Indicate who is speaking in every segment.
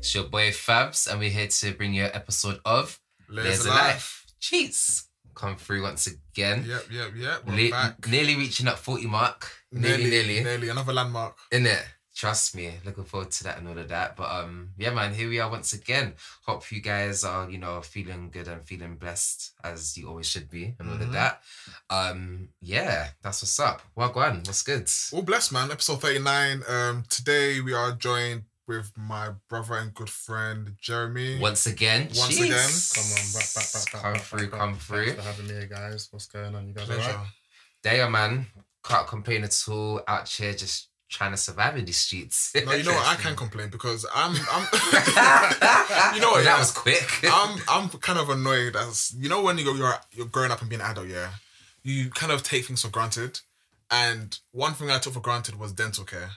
Speaker 1: It's your boy Fabs, and we're here to bring you an episode of
Speaker 2: Layers
Speaker 1: Layers
Speaker 2: of
Speaker 1: of
Speaker 2: Life.
Speaker 1: Life. Cheats come through once again.
Speaker 2: Yep, yep, yep. We're
Speaker 1: Ne-
Speaker 2: back.
Speaker 1: nearly reaching that 40 mark. Nearly, nearly.
Speaker 2: nearly. Another landmark.
Speaker 1: In it. Trust me. Looking forward to that and all of that. But um, yeah, man, here we are once again. Hope you guys are, you know, feeling good and feeling blessed as you always should be and all of
Speaker 2: Mhm.
Speaker 1: that. Um, yeah, that's what's up. well Wagwan, what's good?
Speaker 2: All blessed, man. Episode 39. Um, today we are joined with my brother and good friend Jeremy.
Speaker 1: Once again,
Speaker 2: Once
Speaker 1: jeez.
Speaker 2: again.
Speaker 3: Come on, back, back, back, back.
Speaker 1: Come
Speaker 3: back,
Speaker 1: through,
Speaker 3: back,
Speaker 1: come
Speaker 3: back.
Speaker 1: through.
Speaker 3: Thanks for having me here, guys. What's going on? You guys
Speaker 2: Pleasure.
Speaker 3: alright?
Speaker 1: There, man. Can't complain at all. Out here just trying to survive in these streets.
Speaker 2: No, you know what? I can complain because I'm. I'm you know what?
Speaker 1: that
Speaker 2: yeah?
Speaker 1: was quick.
Speaker 2: I'm I'm kind of annoyed as you know when you go you're you're growing up and being an adult, yeah. You kind of take things for granted, and one thing I took for granted was dental care,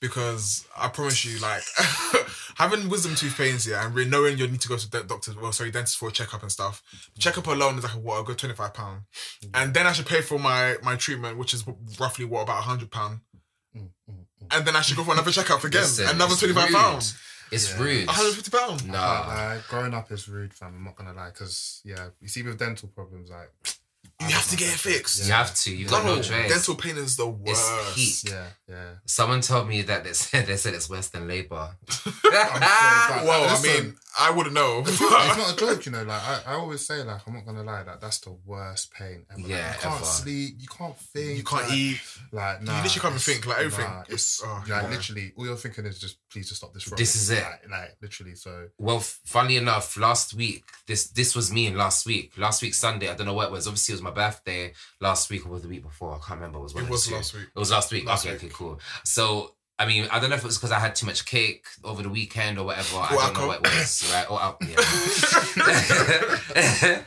Speaker 2: because I promise you, like having wisdom tooth pains, yeah, and re- knowing you need to go to the doctor, well, sorry, dentist for a checkup and stuff. The checkup alone is like what a good twenty five pound, and then I should pay for my my treatment, which is roughly what about hundred pound,
Speaker 3: Mm, mm, mm.
Speaker 2: and then I should go for another checkup again,
Speaker 1: Listen,
Speaker 2: another twenty five pound.
Speaker 1: It's
Speaker 3: Yeah.
Speaker 1: rude.
Speaker 2: one hundred fifty pound.
Speaker 3: But,
Speaker 1: No.
Speaker 3: uh, growing up is rude, fam. I'm not gonna lie, because yeah, you see with dental problems, like
Speaker 2: You have to get it
Speaker 3: dental.
Speaker 2: fixed.
Speaker 1: You have to. You got no
Speaker 2: No,
Speaker 1: choice.
Speaker 2: dental pain is the worst.
Speaker 1: It's
Speaker 2: worst.
Speaker 1: heat.
Speaker 3: Yeah, yeah.
Speaker 1: Someone told me that they said they said it's worse than labor.
Speaker 3: bad.
Speaker 2: Well, I mean, I wouldn't know.
Speaker 3: it's not a joke, you know. Like I, I always say, like I'm not gonna lie, that that's the worst pain ever. Like,
Speaker 1: Yeah,
Speaker 3: you can't
Speaker 1: ever.
Speaker 3: sleep, you can't think,
Speaker 2: you can't
Speaker 3: like,
Speaker 2: eat.
Speaker 3: Like nah,
Speaker 2: you literally can't even think. Like everything.
Speaker 3: Nah,
Speaker 2: it's oh,
Speaker 3: like
Speaker 2: yeah.
Speaker 3: literally, all you're thinking is just please just stop this. From
Speaker 1: This
Speaker 3: me.
Speaker 1: is it.
Speaker 3: Like, like literally. So
Speaker 1: Well, funnily enough, last week this this was me in last week. Last week Sunday, I don't know what it was. Obviously, it was my birthday last week or was the week before. I can't remember. It was one
Speaker 2: It was
Speaker 1: two.
Speaker 2: last week.
Speaker 1: It was last week.
Speaker 2: Last
Speaker 1: okay,
Speaker 2: week.
Speaker 1: okay, cool. So. I mean, I don't know if it was because I had too much cake over the weekend or whatever. I don't know what it was, right? Or yeah.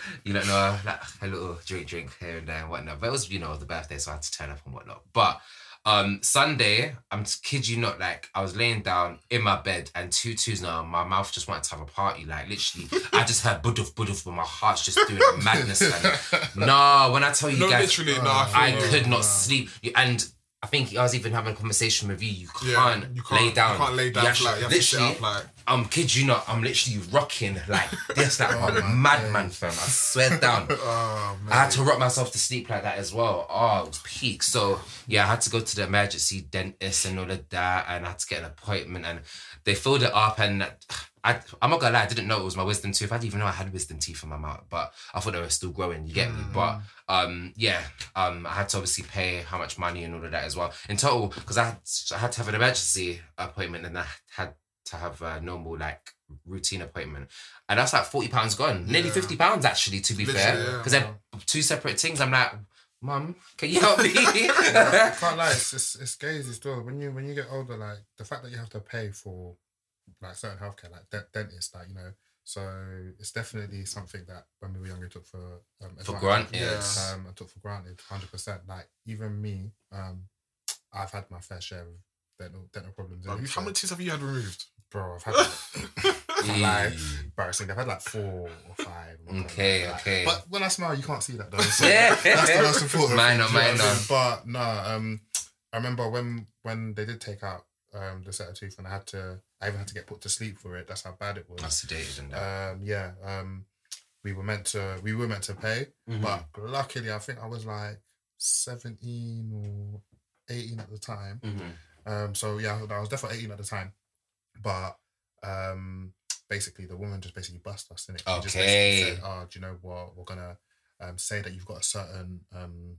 Speaker 1: you don't know, like a little drink, drink here and there and whatnot. But it was, you know, the birthday, so I had to turn up and whatnot. But um Sunday, I'm t- kid you not, like I was laying down in my bed and two twos now, my mouth just wanted to have a party. Like literally, I just heard buduf buduf, but my heart's just doing a madness. Like, no, when I tell you
Speaker 2: No,
Speaker 1: guys,
Speaker 2: literally, no. I,
Speaker 1: I could not sleep. And I think I was even having a conversation with you. You can't,
Speaker 2: you can't
Speaker 1: lay down.
Speaker 2: You can't lay down
Speaker 1: You
Speaker 2: flat. You have to sit
Speaker 1: literally,
Speaker 2: up like.
Speaker 1: I'm kid you not, I'm literally rocking like this, like
Speaker 3: Oh
Speaker 1: I'm a
Speaker 3: oh,
Speaker 1: madman, fam. I swear down.
Speaker 2: Oh man.
Speaker 1: I had to rock myself to sleep like that as well. Oh, it was peak. So yeah, I had to go to the emergency dentist and all of that, and I had to get an appointment, and they filled it up, and I, I'm not gonna lie, I didn't know it was my wisdom tooth. I didn't even know I had wisdom teeth in my mouth, but I thought they were still growing. You get me? But um, yeah, um, I had to obviously pay how much money and all of that as well in total because I had, I had to have an emergency appointment, and I had to have a normal like routine appointment, and that's like forty pounds gone, nearly fifty pounds actually. To be
Speaker 2: Literally,
Speaker 1: fair,
Speaker 2: yeah.
Speaker 1: because they're two separate things. I'm like, Mum, can you help me?
Speaker 3: I can't lie, it's, it's it's gazy still. When you when you get older, like the fact that you have to pay for like certain healthcare, like de- dentists, like you know, so it's definitely something that when we were younger we took for um,
Speaker 1: For granted.
Speaker 2: Yeah.
Speaker 3: Um, I took for granted, hundred percent. Like even me, um, I've had my fair share of dental dental problems.
Speaker 2: Bro,
Speaker 3: innit?
Speaker 2: you-
Speaker 3: So,
Speaker 2: how many teeth have you had removed?
Speaker 3: bro? I've had like, like embarrassing. I've had like four or five. I'm not gonna
Speaker 1: Okay.
Speaker 3: Like,
Speaker 1: okay.
Speaker 3: But when I smile, you can't see that though. So
Speaker 1: Yeah.
Speaker 3: that's the most important.
Speaker 1: Mine
Speaker 3: thing,
Speaker 1: not,
Speaker 3: do you know
Speaker 1: mine
Speaker 3: I mean? But no, um, I remember when when they did take out um the set of teeth, and I had to, I even had to get put to sleep for it. That's how bad it
Speaker 1: I
Speaker 3: was.
Speaker 1: sedated and that.
Speaker 3: Um, yeah. Um, we were meant to, we were meant to pay,
Speaker 1: Mhm.
Speaker 3: but luckily, I think I was like seventeen or eighteen at the time.
Speaker 1: Mhm.
Speaker 3: Um, so yeah, I was definitely 18 at the time. But um, basically, the woman just basically bust us in it. Just
Speaker 1: Okay.
Speaker 3: said, "Oh, do you know what? We're gonna um, say that you've got a certain um,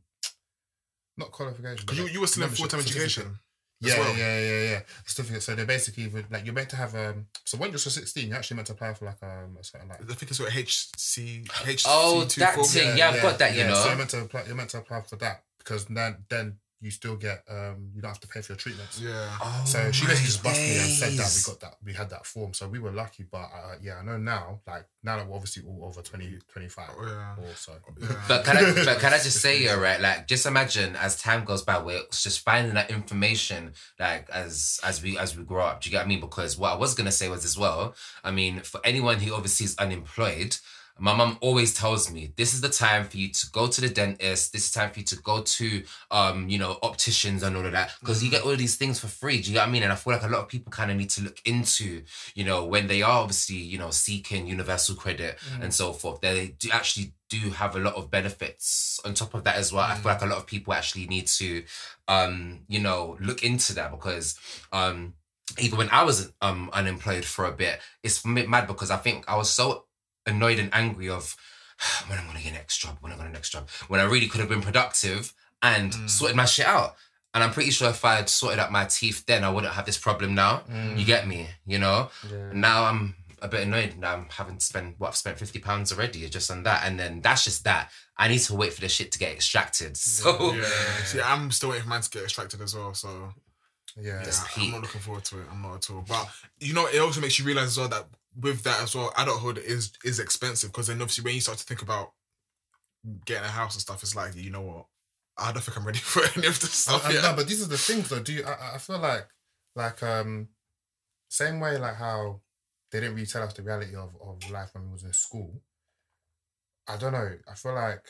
Speaker 3: not qualification.
Speaker 2: Because you, you were still in full time
Speaker 3: certificate.
Speaker 2: education. As
Speaker 3: Yeah,
Speaker 2: well.
Speaker 3: yeah, yeah, yeah. Certificate. So they're basically would like you're meant to have um. So when you're 16, you're actually meant to apply for like um a certain like.
Speaker 2: I think it's got HC HC
Speaker 1: Oh,
Speaker 2: two
Speaker 1: that
Speaker 2: form.
Speaker 1: thing. Yeah, I've got that, you know.
Speaker 3: So you're meant to apply. You're meant to apply for that because then then you still get um you don't have to pay for your treatments.
Speaker 2: Yeah.
Speaker 1: Oh,
Speaker 3: So she basically just busted me and said that we got that we had that form. So we were lucky, but uh, yeah, I know now, like now that we're obviously all over 20, 25
Speaker 2: Oh, yeah.
Speaker 3: or so.
Speaker 2: Yeah.
Speaker 1: But can I? But can I just say, you're right. Like, just imagine as time goes by, we're just finding that information, like as as we as we grow up. Do you get what I mean? Because what I was gonna say was as well. I mean, for anyone who obviously is unemployed, my mom always tells me this is the time for you to go to the dentist. This is time for you to go to, um, you know, opticians and all of that because you get all these things for free. Do you get what I mean? And I feel like a lot of people kind of need to look into, you know, when they are obviously, you know, seeking universal credit and so forth. They do actually do have a lot of benefits on top of that as well. I feel like a lot of people actually need to, um, you know, look into that because, um even when I was um unemployed for a bit, it's mad because I think I was so annoyed and angry of when I'm gonna get next job, when I'm gonna next job, when I really could have been productive and mm. sorted my shit out. And I'm pretty sure if I had sorted out my teeth then, I wouldn't have this problem now. Mm. You get me, you know?
Speaker 3: Yeah.
Speaker 1: Now I'm a bit annoyed. Now I'm having to spend what I've spent fifty pounds already just on that, and then that's just that. I need to wait for the shit to get extracted. So
Speaker 2: Yeah. See, I'm still waiting for mine to get extracted as well. So
Speaker 3: Yeah.
Speaker 2: yeah, I'm not looking forward to it. I'm not at all. But you know, it also makes you realize as well that with that as well, adulthood is is expensive because then obviously when you start to think about getting a house and stuff, it's like you know what, I don't think I'm ready for any of this stuff
Speaker 3: I-
Speaker 2: yet.
Speaker 3: no, but these are the things though. Do you? I, I feel like, like, um, same way like how they didn't really tell us the reality of, of life when we was in school. I don't know. I feel like,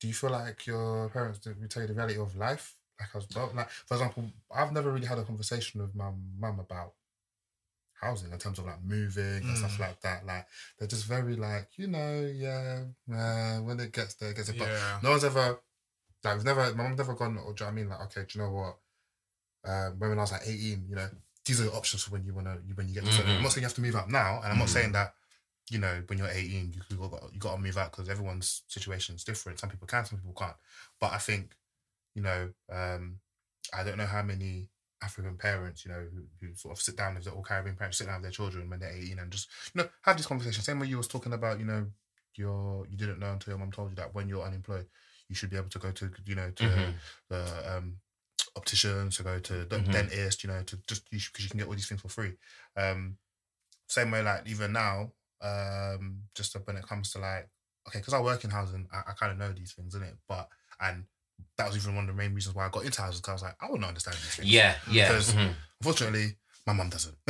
Speaker 3: do you feel like your parents did we tell you the reality of life? Like as well. Like for example, I've never really had a conversation with my mum about housing in terms of like moving and stuff
Speaker 2: Mm.
Speaker 3: like that. Like they're just very like you know yeah uh, when it gets there it gets it. But
Speaker 2: yeah,
Speaker 3: no one's ever like we've never my mum's never gone or do you know what I mean like okay do you know what um when I was like 18 you know these are the options for when you want to when you get to
Speaker 1: Mhm.
Speaker 3: I'm not saying you have to move out now and I'm not
Speaker 1: Mhm.
Speaker 3: saying that you know when you're 18 you you got you got to move out because everyone's situation is different some people can some people can't but I think you know um I don't know how many African parents, you know, who, who sort of sit down with their all Caribbean parents, sit down with their children when they're 18 and just, you know, have this conversation. Same way you was talking about, you know, your you didn't know until your mum told you that when you're unemployed, you should be able to go to, you know, to
Speaker 1: Mhm.
Speaker 3: the um, optician, to go to the
Speaker 1: Mhm.
Speaker 3: dentist, you know, to just because you can get all these things for free. Um, same way, like even now, um, just when it comes to like, okay, because I work in housing, I, I kind of know these things, innit? But and that was even one of the main reasons why I got into housing because I was like, I wouldn't understand these things.
Speaker 1: yeah, yeah.
Speaker 3: Because-
Speaker 1: mhm.
Speaker 3: Unfortunately, my mum doesn't,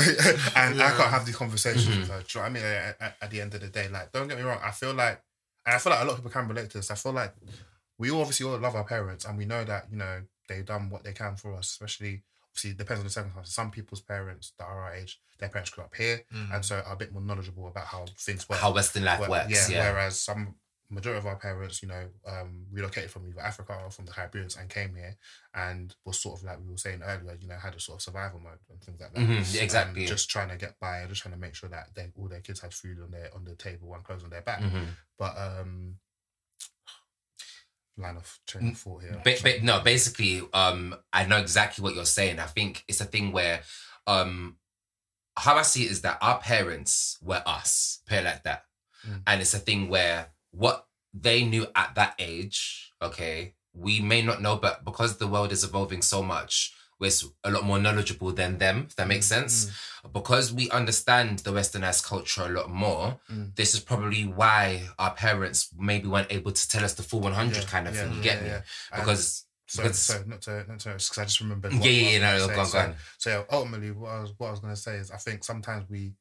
Speaker 3: and I can't have these conversations
Speaker 1: Mhm.
Speaker 3: with her. Do you know what I mean? At, at- at the end of the day, like, don't get me wrong. I feel like, and I feel like a lot of people can relate to this. I feel like we all obviously all love our parents, and we know that you know they've done what they can for us. Especially, obviously, it depends on the circumstances. Some people's parents that are our age, their parents grew up here,
Speaker 2: Mm.
Speaker 3: and so are a bit more knowledgeable about how things work.
Speaker 1: How Western life
Speaker 3: Well,
Speaker 1: works. Yeah.
Speaker 3: Whereas some majority of our parents, you know, um, relocated from either Africa or from the Caribbean and came here and was sort of like we were saying earlier, you know, had a sort of survival mode and things like that.
Speaker 1: Mhm,
Speaker 3: Um,
Speaker 1: exactly.
Speaker 3: just trying to get by, just trying to make sure that they, all their kids had food on their on the table and clothes on their back.
Speaker 1: Mhm.
Speaker 3: But um, line of train of thought here.
Speaker 1: Ba- ba- no, basically, um, I know exactly what you're saying. I think it's a thing where, um, how I see it is that our parents were us, put it like that,
Speaker 3: Mm.
Speaker 1: and it's a thing where what they knew at that age, okay, we may not know, but because the world is evolving so much, we're a lot more knowledgeable than them. If that makes sense, because we understand the westernized culture a lot more.
Speaker 3: Mm.
Speaker 1: This is probably why our parents maybe weren't able to tell us the full 100
Speaker 3: Yeah,
Speaker 1: kind of
Speaker 3: yeah,
Speaker 1: thing. You
Speaker 3: yeah,
Speaker 1: get me? Because
Speaker 3: so, so not to not to because I just remembered.
Speaker 1: yeah,
Speaker 3: what-
Speaker 1: yeah,
Speaker 3: what
Speaker 1: yeah,
Speaker 3: I
Speaker 1: no, go on,
Speaker 3: say.
Speaker 1: go
Speaker 3: So-
Speaker 1: on.
Speaker 3: So ultimately, what I was what I was gonna say is, I think sometimes we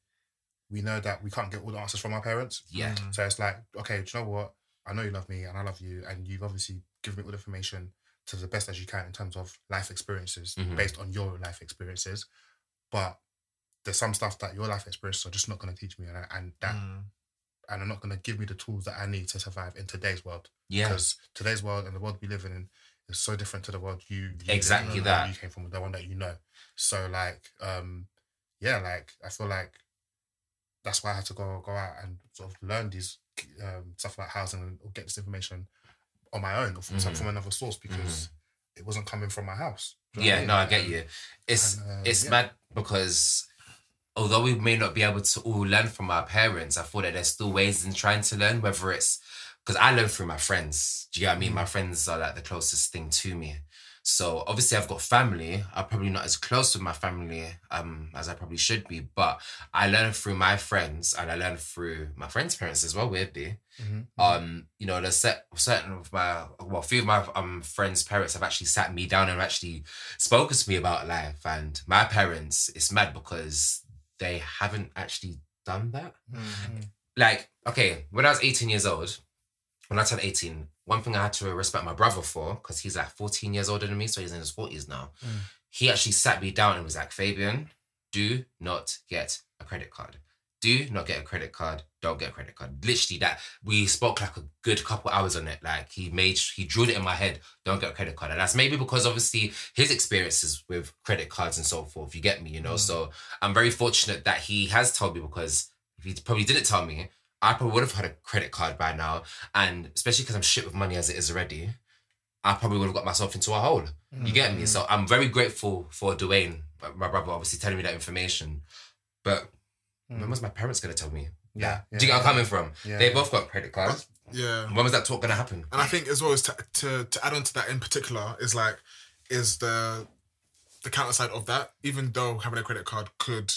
Speaker 3: we know that we can't get all the answers from our parents.
Speaker 1: Yeah.
Speaker 2: Mm.
Speaker 3: So it's like, okay, do you know what? I know you love me and I love you, and you've obviously given me all the information to the best as you can in terms of life experiences
Speaker 1: Mhm.
Speaker 3: based on your life experiences. But there's some stuff that your life experiences are just not going to teach me, and, and that
Speaker 2: Mm.
Speaker 3: and are not going to give me the tools that I need to survive in today's world.
Speaker 1: Yeah.
Speaker 3: Because today's world and the world we live in is so different to the world you, you
Speaker 1: Exactly that.
Speaker 3: you came from, the one that you know. So like, um, yeah, like I feel like that's why I had to go go out and sort of learn these um, stuff about housing and or get this information on my own or from
Speaker 1: Mhm.
Speaker 3: from another source because it wasn't coming from my house. You know
Speaker 1: Yeah,
Speaker 3: what mean?
Speaker 1: no, I get you. It's
Speaker 3: and, uh,
Speaker 1: it's
Speaker 3: yeah.
Speaker 1: mad because although we may not be able to all learn from our parents, I feel that there's still ways in trying to learn, whether it's because I learn through my friends. Do you get what I mean?
Speaker 3: Mm.
Speaker 1: My friends are like the closest thing to me. So obviously I've got family. I'm probably not as close with my family um as I probably should be, but I learn through my friends and I learn through my friends' parents as well, weirdly.
Speaker 3: Mhm.
Speaker 1: um you know there's set, certain of my well a few of my um friends parents have actually sat me down and actually spoken to me about life and my parents it's mad because they haven't actually done that
Speaker 3: Mhm.
Speaker 1: like okay, when I was 18 years old, when I turned 18, one thing I had to respect my brother for, because he's like 14 years older than me, so he's in his 40s now.
Speaker 3: Mm.
Speaker 1: He actually sat me down and was like, Fabian, do not get a credit card. Do not get a credit card. Don't get a credit card. Literally, that we spoke like a good couple hours on it. Like he made, he drilled it in my head. Don't get a credit card, and that's maybe because obviously his experiences with credit cards and so forth. You get me, you know.
Speaker 2: Mm.
Speaker 1: So I'm very fortunate that he has told me because if he probably didn't tell me, I probably would have had a credit card by now, and especially because I'm shit with money as it is already, I probably would have got myself into a hole. You get me? So I'm very grateful for Dwayne, my- my brother, obviously telling me that information. But when hmm. was my parents gonna tell me?
Speaker 3: Yeah,
Speaker 1: that? Do you get where I'm coming from?
Speaker 3: Yeah.
Speaker 1: They both got credit cards.
Speaker 2: Yeah.
Speaker 1: When was that talk gonna happen?
Speaker 2: And I think as well as to, to to add on to that in particular is like is the the counter side of that. Even though having a credit card could,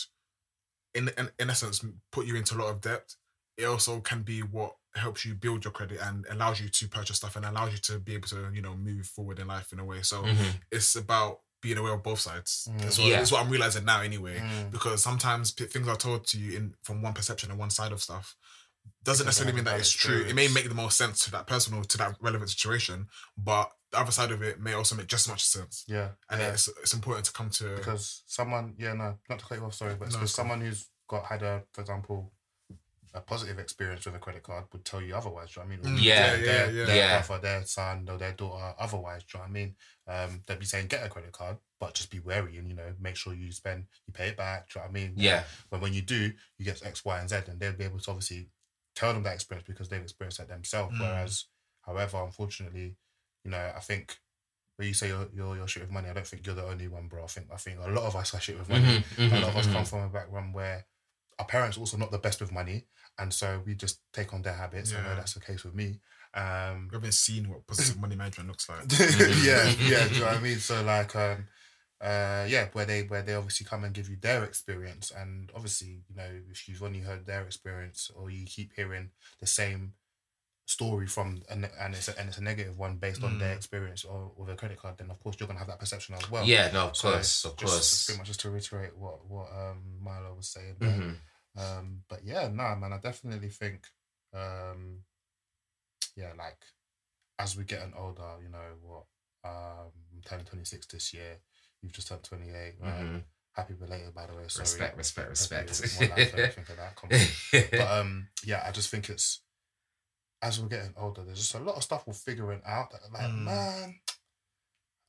Speaker 2: in in, in essence, put you into a lot of debt, it also can be what helps you build your credit and allows you to purchase stuff and allows you to be able to you know move forward in life in a way. So
Speaker 1: Mhm.
Speaker 2: it's about being aware of both sides.
Speaker 3: Mm.
Speaker 2: As well.
Speaker 1: Yeah.
Speaker 2: That's what I'm realizing now anyway.
Speaker 3: Mm.
Speaker 2: Because sometimes p- things are told to you in from one perception and one side of stuff. Doesn't necessarily mean that it's true. It may make the most sense to that person or to that relevant situation, but the other side of it may also make just as much sense.
Speaker 3: Yeah,
Speaker 2: And
Speaker 3: yeah.
Speaker 2: it's it's important to come to
Speaker 3: because someone, yeah, no, not to cut you off, sorry, but
Speaker 2: No,
Speaker 3: because someone who's got had a, for example, a positive experience with a credit card would tell you otherwise. Do you know what I mean?
Speaker 2: Mm,
Speaker 1: Yeah,
Speaker 3: their,
Speaker 2: yeah,
Speaker 3: their,
Speaker 2: yeah.
Speaker 3: their
Speaker 1: Yeah.
Speaker 3: brother, their son, or their daughter otherwise. Do you know what I mean? Um, they'd be saying get a credit card, but just be wary and you know make sure you spend, you pay it back. Do you know what I mean?
Speaker 1: Yeah.
Speaker 3: But when you do, you get X, Y, and Z, and they'll be able to obviously tell them that experience because they've experienced that themselves.
Speaker 2: Mm.
Speaker 3: Whereas, however, unfortunately, you know, I think when you say you're, you're you're shit with money, I don't think you're the only one, bro. I think I think a lot of us are shit with money.
Speaker 1: Mhm,
Speaker 3: A lot of us
Speaker 1: mhm,
Speaker 3: come from a background where our parents also not the best with money, and so we just take on their habits. I know that's the case with me. Um,
Speaker 2: we haven't seen what positive money management looks like.
Speaker 3: yeah, yeah, do you know what I mean? So like, um, uh, yeah, where they where they obviously come and give you their experience, and obviously, you know, if you've only heard their experience or you keep hearing the same story from and and it's a, and it's a negative one based on their
Speaker 2: Mm.
Speaker 3: experience or with a credit card, then of course you're gonna have that perception as well.
Speaker 1: Yeah, no, of
Speaker 3: So
Speaker 1: course, of
Speaker 3: just-
Speaker 1: course.
Speaker 3: Pretty much just to reiterate what what um Milo was saying.
Speaker 1: Mhm.
Speaker 3: Um, but yeah, nah, man, I definitely think, um, yeah, like as we're getting older, you know what, um, I'm turning 26 this year. You've just turned 28. Right?
Speaker 1: Mhm.
Speaker 3: Happy belated, by the way. Sorry.
Speaker 1: Respect, respect, respect.
Speaker 3: you live more life and everything like that. But um, yeah, I just think it's as we're getting older, there's just a lot of stuff we're figuring out. That like,
Speaker 2: Mm.
Speaker 3: man,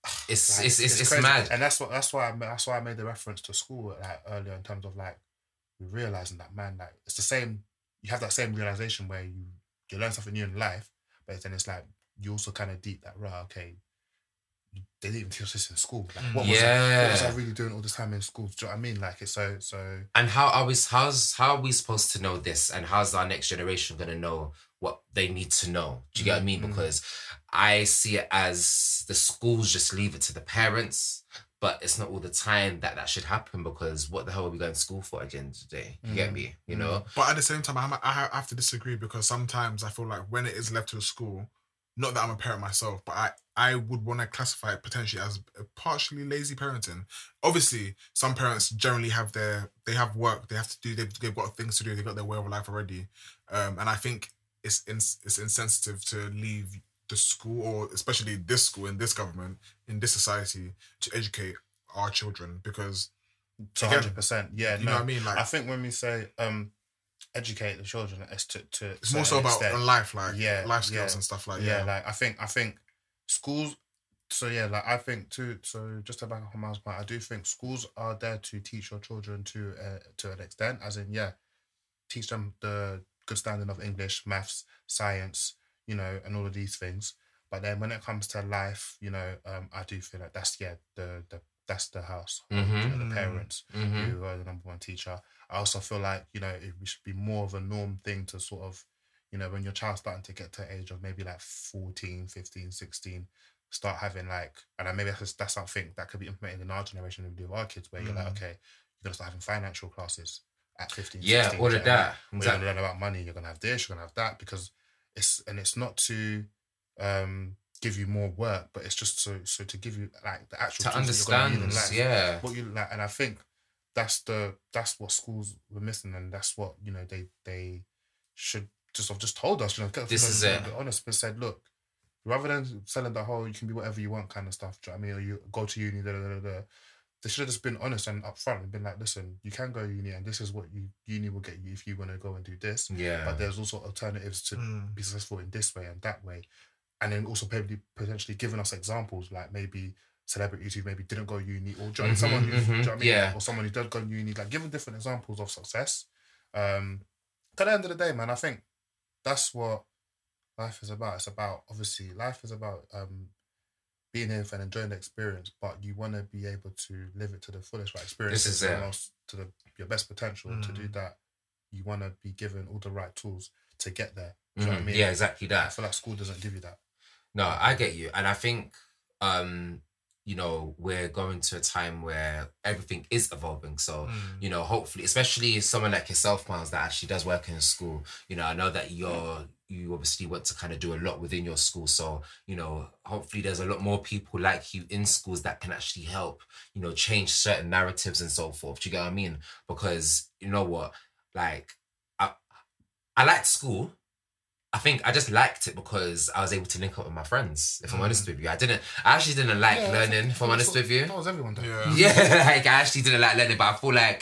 Speaker 1: It's
Speaker 3: like,
Speaker 1: it's it's, it's
Speaker 3: crazy.
Speaker 1: mad.
Speaker 3: and that's what that's why I that's why I made the reference to school like earlier in terms of like we realizing that man, like it's the same. You have that same realization where you you learn something new in life, but then it's like you also kind of deep that right. Okay, they didn't even teach us this in school. Like, what was I, what was I really doing all this time in school? Do you know what I mean? Like it's so so.
Speaker 1: And how are we? How's how are we supposed to know this? And how's our next generation gonna know what they need to know? Do you get what I mean?
Speaker 3: Mhm.
Speaker 1: Because I see it as the schools just leave it to the parents, but it's not all the time that that should happen. Because what the hell are we going to school for at the end of the day? You get
Speaker 3: Mhm.
Speaker 1: me? You know?
Speaker 2: But at the same time, I ha- I ha- I have to disagree because sometimes I feel like when it is left to the school, not that I'm a parent myself, but I, I would want to classify it potentially as partially lazy parenting. Obviously, some parents generally have their they have work they have to do they've, they've got things to do they've got their way of life already, um, and I think it's ins- it's insensitive to leave the school or especially this school in this government in this society to educate our children because
Speaker 3: To hundred percent, yeah.
Speaker 2: you
Speaker 3: no,
Speaker 2: know what I mean like
Speaker 3: I think when we say um, educate the children, it's to to
Speaker 2: it's more so about on life like
Speaker 3: Yeah,
Speaker 2: life skills
Speaker 3: yeah.
Speaker 2: and stuff like
Speaker 3: yeah,
Speaker 2: yeah.
Speaker 3: like I think I think schools. So yeah, like I think too. So just to back up on Miles' point, I do think schools are there to teach your children to uh, to an extent, as in yeah, teach them the good standing of English, maths, science, you know, and all of these things. But then when it comes to life, you know, um, I do feel like that's yeah the the that's the house, you know, the parents
Speaker 1: Mm-hmm.
Speaker 3: who are the number one teacher. I also feel like, you know, it should be more of a norm thing to sort of, you know, when your child's starting to get to age of maybe like 14, 15, 16, start having like, and maybe that's, that's something that could be implemented in our generation and with our kids, where you're like,
Speaker 2: Mm.
Speaker 3: okay, you're to start having financial classes at 15,
Speaker 1: Yeah,
Speaker 3: 16.
Speaker 1: all of
Speaker 3: you what I
Speaker 1: that. Exactly.
Speaker 3: going to learn about money, you're going to have this, you're going to have that, because it's, and it's not to, um, give you more work, but it's just so so to give you like the actual
Speaker 1: To
Speaker 3: tools that you're gonna
Speaker 1: understand,
Speaker 3: life
Speaker 1: yeah.
Speaker 3: what you like and i think that's the that's what schools were missing and that's what you know they they should just have just told us, you know,
Speaker 1: This is
Speaker 3: you know,
Speaker 1: it.
Speaker 3: be honest, but said, look, rather than selling the whole you can be whatever you want kind of stuff, do you know what I mean? Or you go to uni, da, da, da, da, they should have just been honest and upfront and been like, listen, you can go uni and this is what you uni will get you if you want to go and do this.
Speaker 1: Yeah.
Speaker 3: But there's also alternatives to
Speaker 2: Mm.
Speaker 3: be successful in this way and that way. And then also probably potentially giving us examples like maybe celebrities who maybe didn't go uni or do you know what I mean?
Speaker 1: Mhm,
Speaker 3: someone who, do you know
Speaker 1: mhm,
Speaker 3: I mean?
Speaker 1: yeah.
Speaker 3: or someone who did go uni, like giving different examples of success. Um, at the end of the day, man, I think that's what life is about. It's about obviously life is about um being here and enjoying the experience, but you want to be able to live it to the fullest, right? Experience
Speaker 1: This is
Speaker 3: it to most to the your best potential. To do
Speaker 2: Mm.
Speaker 3: that, you want to be given all the right tools to get there. Do you know what I
Speaker 1: Mhm.
Speaker 3: mean?
Speaker 1: Yeah, exactly that.
Speaker 3: I feel like school doesn't give you that.
Speaker 1: No, I get you. And I think um, you know, we're going to a time where everything is evolving. So,
Speaker 2: Mm.
Speaker 1: you know, hopefully, especially someone like yourself, Miles, that actually does work in school. You know, I know that you're you obviously want to kind of do a lot within your school. So, you know, hopefully there's a lot more people like you in schools that can actually help, you know, change certain narratives and so forth. Do you get what I mean? Because you know what? Like I I liked school. I think I just liked it because I was able to link up with my friends. If I'm
Speaker 2: Mm.
Speaker 1: honest with you, I didn't. I actually didn't like
Speaker 3: Yeah,
Speaker 1: learning. If I'm honest with you,
Speaker 3: That was everyone. Though.
Speaker 2: Yeah.
Speaker 1: yeah, like I actually didn't like learning, but I feel like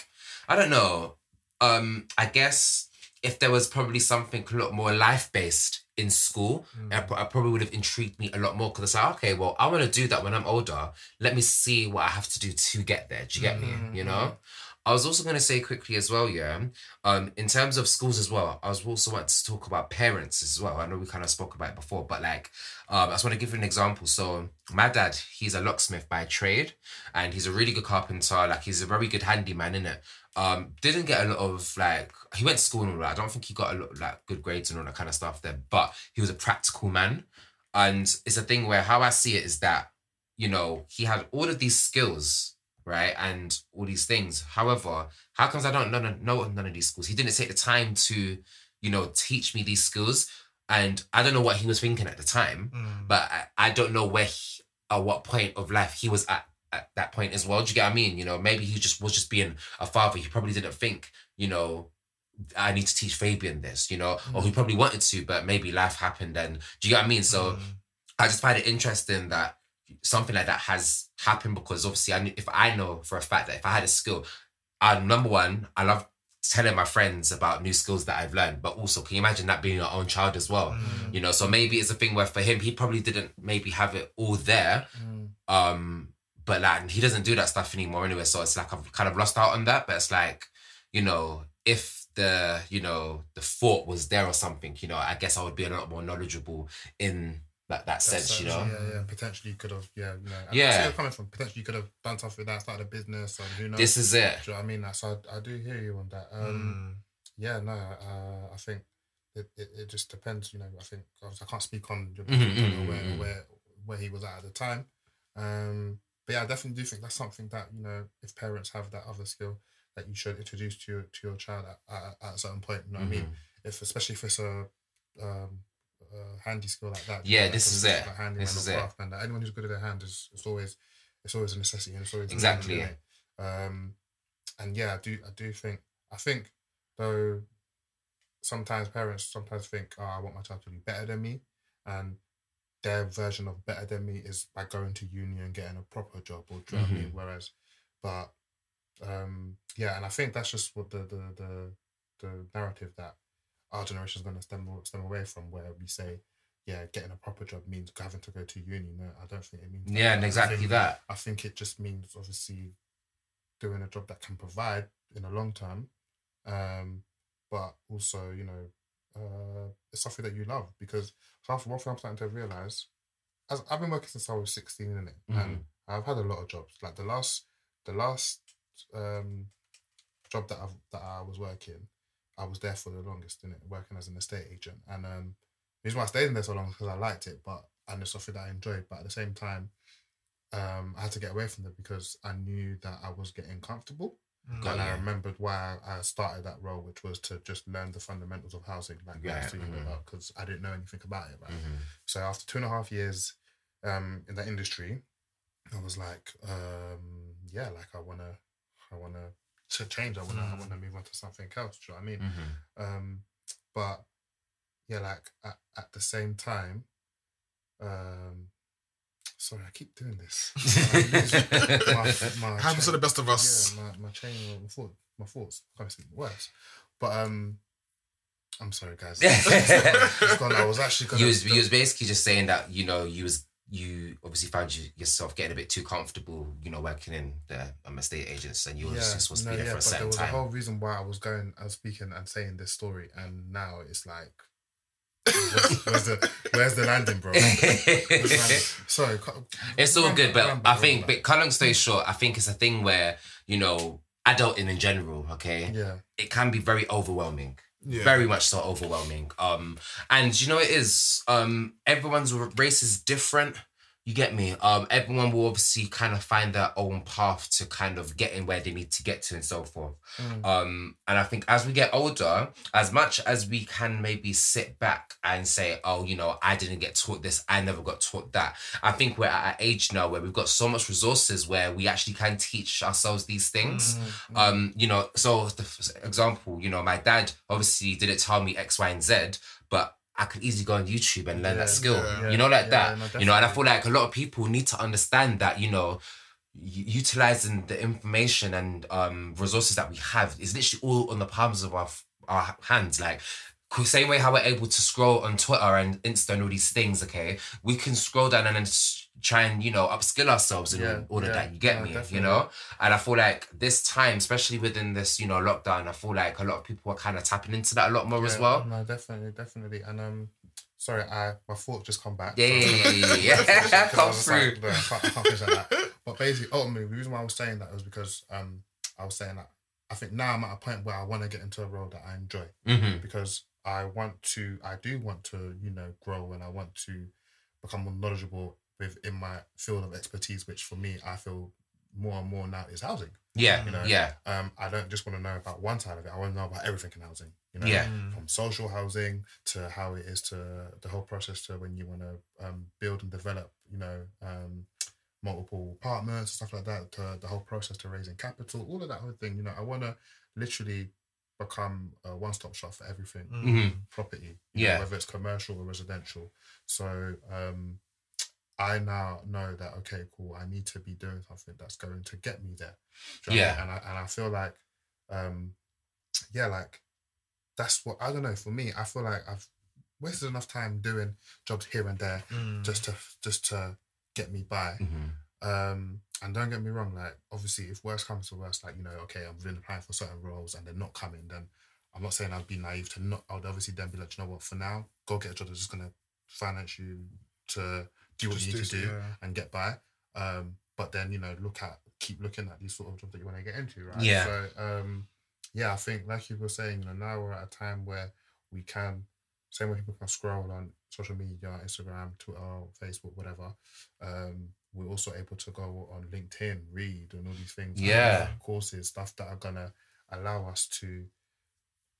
Speaker 1: I don't know. Um, I guess if there was probably something a lot more life based in school,
Speaker 2: Mm.
Speaker 1: I, I probably would have intrigued me a lot more because it's like, okay, well, I want to do that when I'm older. Let me see what I have to do to get there. Do you get me?
Speaker 3: Mhm,
Speaker 1: You know. I was also going to say quickly as well, yeah. Um, in terms of schools as well, I was also wanting to talk about parents as well. I know we kind of spoke about it before, but like, um, I just want to give you an example. So my dad, he's a locksmith by trade, and he's a really good carpenter. Like, he's a very good handyman, in it. Um, didn't get a lot of like. He went to school and all that. I don't think he got a lot of, like good grades and all that kind of stuff there, but he was a practical man, and it's a thing where how I see it is that, you know, he had all of these skills right? And all these things. However, how comes I don't know, know none of these skills? He didn't take the time to, you know, teach me these skills. And I don't know what he was thinking at the time,
Speaker 2: Mm.
Speaker 1: but I, I don't know where, he, at what point of life he was at at that point as well. Do you get what I mean? You know, maybe he just was just being a father. He probably didn't think, you know, I need to teach Fabian this, you know, or he probably wanted to, but maybe life happened. And do you get what I mean? So
Speaker 2: Mm.
Speaker 1: I just find it interesting that something like that has happened because obviously I knew, if I know for a fact that if I had a skill, I number one, I love telling my friends about new skills that I've learned, but also can you imagine that being your own child as well?
Speaker 2: Mm.
Speaker 1: You know, so maybe it's a thing where for him he probably didn't maybe have it all there.
Speaker 3: Mm.
Speaker 1: Um, but like he doesn't do that stuff anymore anyway. So it's like I've kind of lost out on that. But it's like, you know, if the, you know, the thought was there or something, you know, I guess I would be a lot more knowledgeable in that that sense, you know.
Speaker 3: Yeah, yeah. Potentially you could have, yeah, you know.
Speaker 1: Yeah.
Speaker 3: see where you're coming from. Potentially you could have done something with that, started a business, and who knows.
Speaker 1: This is it.
Speaker 3: Do you know what I mean? So I, I do hear you on that. Um, Yeah, no, uh, I think it, it, it just depends. You know, I think I can't speak on your
Speaker 1: Mhm,
Speaker 3: I don't know
Speaker 1: mhm,
Speaker 3: where,
Speaker 1: mhm.
Speaker 3: where where he was at at the time. Um, but yeah, I definitely do think that's something that you know, if parents have that other skill, that you should introduce to your to your child at, at, at a certain point. You know what I mean?
Speaker 1: Mhm.
Speaker 3: If especially if it's a um, a handy skill like that.
Speaker 1: Yeah, this is it.
Speaker 3: Like
Speaker 1: This is it.
Speaker 3: that anyone who's good at their hand is it's always it's always a necessity and it's always
Speaker 1: Exactly.
Speaker 3: isn't? Um, and yeah, I do I do think I think though sometimes parents sometimes think, oh, I want my child to be better than me, and their version of better than me is by going to uni and getting a proper job, or do you know what I mean? Whereas, but um, yeah, and I think that's just what the the the, the narrative that our generation is going to stem stem away from, where we say, yeah, getting a proper job means having to go to uni. No, I don't think it means. that.
Speaker 1: Yeah, and
Speaker 3: I
Speaker 1: exactly
Speaker 3: think-
Speaker 1: that.
Speaker 3: I think it just means obviously doing a job that can provide in the long term, um, but also you know uh, it's something that you love because half one thing I'm starting to realize, as I've been working since I was sixteen in it,
Speaker 1: Mhm.
Speaker 3: and I've had a lot of jobs. Like the last, the last um, job that I that I was working, I was there for the longest in it, working as an estate agent, and um, the reason why I stayed in there so long because I liked it, but and it's something that I enjoyed. But at the same time, um, I had to get away from it because I knew that I was getting comfortable.
Speaker 2: Mm.
Speaker 1: Got
Speaker 3: and I remembered why I started that role, which was to just learn the fundamentals of housing, like
Speaker 1: Yeah,
Speaker 3: next to you about, because I didn't know anything about it. Right.
Speaker 1: Mhm.
Speaker 3: So after two and a half years um, in that industry, I was like, um, yeah, like I wanna, I wanna to change. I wanna, I
Speaker 2: Mm.
Speaker 3: wanna move on to something else. Do you know what I mean?
Speaker 1: Mhm.
Speaker 3: Um, but yeah, like at, at the same time, um, sorry, I keep doing this. my, my
Speaker 2: Happens to the best of us.
Speaker 3: Yeah, my, my chain my, thought, my thoughts can't speak words, but um, I'm sorry, guys. I was actually gonna.
Speaker 1: you was you was basically just saying that you know you was you obviously found you, yourself getting a bit too comfortable, you know, working in the um, estate agents, and you were just supposed to be there for a
Speaker 3: but there
Speaker 1: certain
Speaker 3: was
Speaker 1: time.
Speaker 3: a whole reason why I was going, I was speaking and saying this story, and now it's like, where's, where's the where's the landing, bro? Landing? Sorry,
Speaker 1: It's all good, but I think, but cut long story short, I think it's a thing where you know, adulting in general, okay,
Speaker 3: yeah,
Speaker 1: it can be very overwhelming.
Speaker 2: Yeah.
Speaker 1: Very much so overwhelming. Um, and you know it is. Um, everyone's race is different. You get me. Um, everyone will obviously kind of find their own path to kind of getting where they need to get to and so forth.
Speaker 3: Mm.
Speaker 1: Um, and I think as we get older, as much as we can maybe sit back and say, oh, you know, I didn't get taught this, I never got taught that. I think we're at an age now where we've got so much resources where we actually can teach ourselves these things.
Speaker 3: Mm-hmm.
Speaker 1: Um, you know, so the f- example, you know, my dad obviously didn't tell me X, Y, and Z, but I could easily go on YouTube and learn
Speaker 3: Yeah,
Speaker 1: that skill.
Speaker 2: yeah,
Speaker 1: you know, like
Speaker 3: yeah,
Speaker 1: that.
Speaker 3: no,
Speaker 1: you know, and I feel like a lot of people need to understand that, you know, utilizing the information and um resources that we have is literally all on the palms of our our hands. Like same way how we're able to scroll on Twitter and Insta and all these things, okay, we can scroll down and try and you know upskill ourselves and
Speaker 3: Yeah,
Speaker 1: all, of
Speaker 3: yeah,
Speaker 1: that. You get
Speaker 3: no,
Speaker 1: me, you know. And I feel like this time, especially within this you know lockdown, I feel like a lot of people are kind of tapping into that a lot more as well.
Speaker 3: No, definitely, definitely. And um, sorry, I my thought just come back.
Speaker 1: Yeah,
Speaker 3: so I was
Speaker 1: yeah, yeah, yeah, yeah.
Speaker 3: I
Speaker 1: Come
Speaker 3: just like,
Speaker 1: through.
Speaker 3: no, I can't, I can't like that. But basically, ultimately, the reason why I was saying that was because um, I was saying that I think now I'm at a point where I want to get into a role that I enjoy
Speaker 1: hmm
Speaker 3: because I want to, I do want to, you know, grow and I want to become more knowledgeable within my field of expertise, which for me, I feel more and more now is housing.
Speaker 1: Yeah,
Speaker 3: You know,
Speaker 1: yeah,
Speaker 3: Um, I don't just want to know about one side of it. I want to know about everything in housing. You know,
Speaker 1: Yeah.
Speaker 3: from social housing to how it is to the whole process to when you want to um, build and develop. You know, um, multiple apartments stuff like that. To the whole process to raising capital, all of that whole thing. You know, I want to literally become a one-stop shop for everything
Speaker 1: hmm
Speaker 3: property. you
Speaker 1: Yeah.
Speaker 3: know, whether it's commercial or residential. So um, I now know that okay, cool. I need to be doing something that's going to get me there. Do you know what I mean? and I and I feel like, um, yeah, like that's what I don't know. For me, I feel like I've wasted enough time doing jobs here and there
Speaker 2: Mm.
Speaker 3: just to just to get me by.
Speaker 1: hmm
Speaker 3: Um, and don't get me wrong, like obviously, if worst comes to worst, like you know, okay, I've been applying for certain roles and they're not coming, then I'm not saying I'd be naive to not. I would obviously then be like, you know what, for now, go get a job that's just gonna finance you to do what
Speaker 2: Just
Speaker 3: you need to
Speaker 2: do-
Speaker 3: do
Speaker 2: yeah.
Speaker 3: and get by. Um, but then you know, look at keep looking at these sort of jobs that you want to get into, right?
Speaker 1: Yeah.
Speaker 3: So um, yeah, I think like you were saying, you know, now we're at a time where we can, same way people can scroll on social media, Instagram, Twitter, Facebook, whatever. Um, we're also able to go on LinkedIn, read, and all these things. and
Speaker 1: Yeah.
Speaker 3: courses, stuff that are gonna allow us to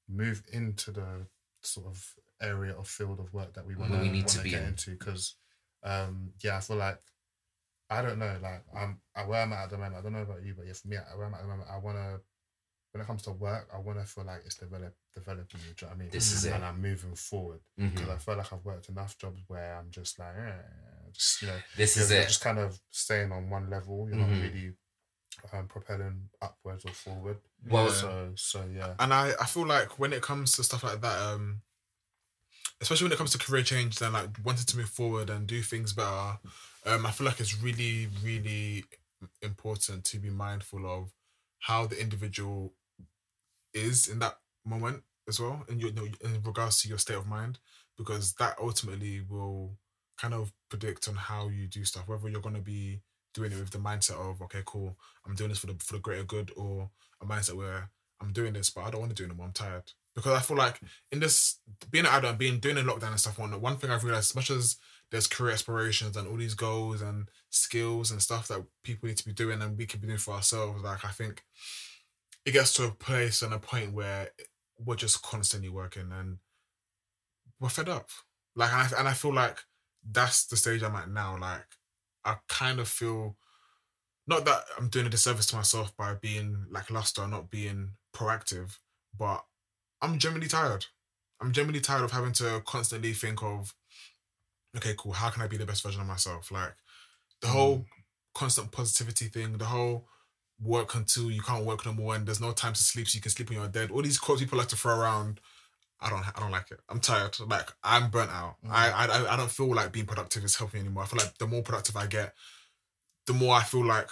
Speaker 3: move into the sort of area of field of work that we want
Speaker 1: Where we
Speaker 3: to
Speaker 1: need to be
Speaker 3: get
Speaker 1: in.
Speaker 3: into. Because, um, yeah, I feel like I don't know, like I'm I, where I'm at at the moment. I don't know about you, but yeah, for me, where I'm at the moment, I want to. When it comes to work, I want to feel like it's develop, developing me. Do you know what I mean?
Speaker 1: This is it.
Speaker 3: and I'm moving forward because I feel like I've worked enough jobs where I'm just like, eh, just you know,
Speaker 1: This
Speaker 3: you're,
Speaker 1: is
Speaker 3: you're
Speaker 1: it.
Speaker 3: just kind of staying on one level. You're
Speaker 1: Mhm.
Speaker 3: not really um, propelling upwards or forward.
Speaker 1: Well,
Speaker 3: So, so yeah,
Speaker 2: And I, I feel like when it comes to stuff like that, um, especially when it comes to career change and like wanting to move forward and do things better, um, I feel like it's really, really important to be mindful of how the individual is in that moment as well, in your in regards to your state of mind, because that ultimately will kind of predict on how you do stuff, whether you're gonna be doing it with the mindset of okay, cool, I'm doing this for the for the greater good, or a mindset where I'm doing this, but I don't want to do it anymore. I'm tired because I feel like in this being an adult, and being doing a lockdown and stuff. One one thing I've realized, as much as there's career aspirations and all these goals and skills and stuff that people need to be doing and we can be doing for ourselves, like I think it gets to a place and a point where we're just constantly working and we're fed up. Like, and I, and I feel like that's the stage I'm at now. Like, I kind of feel not that I'm doing a disservice to myself by being lackluster, not being proactive, but I'm generally tired. I'm generally tired of having to constantly think of, okay, cool, how can I be the best version of myself? Like the whole mm. constant positivity thing, the whole work until you can't work no more and there's no time to sleep so you can sleep when you're dead. All these quotes people like to throw around. I don't I don't like it. I'm tired. Like I'm burnt out. Mm. I, I I don't feel like being productive is helping anymore. I feel like the more productive I get, the more I feel like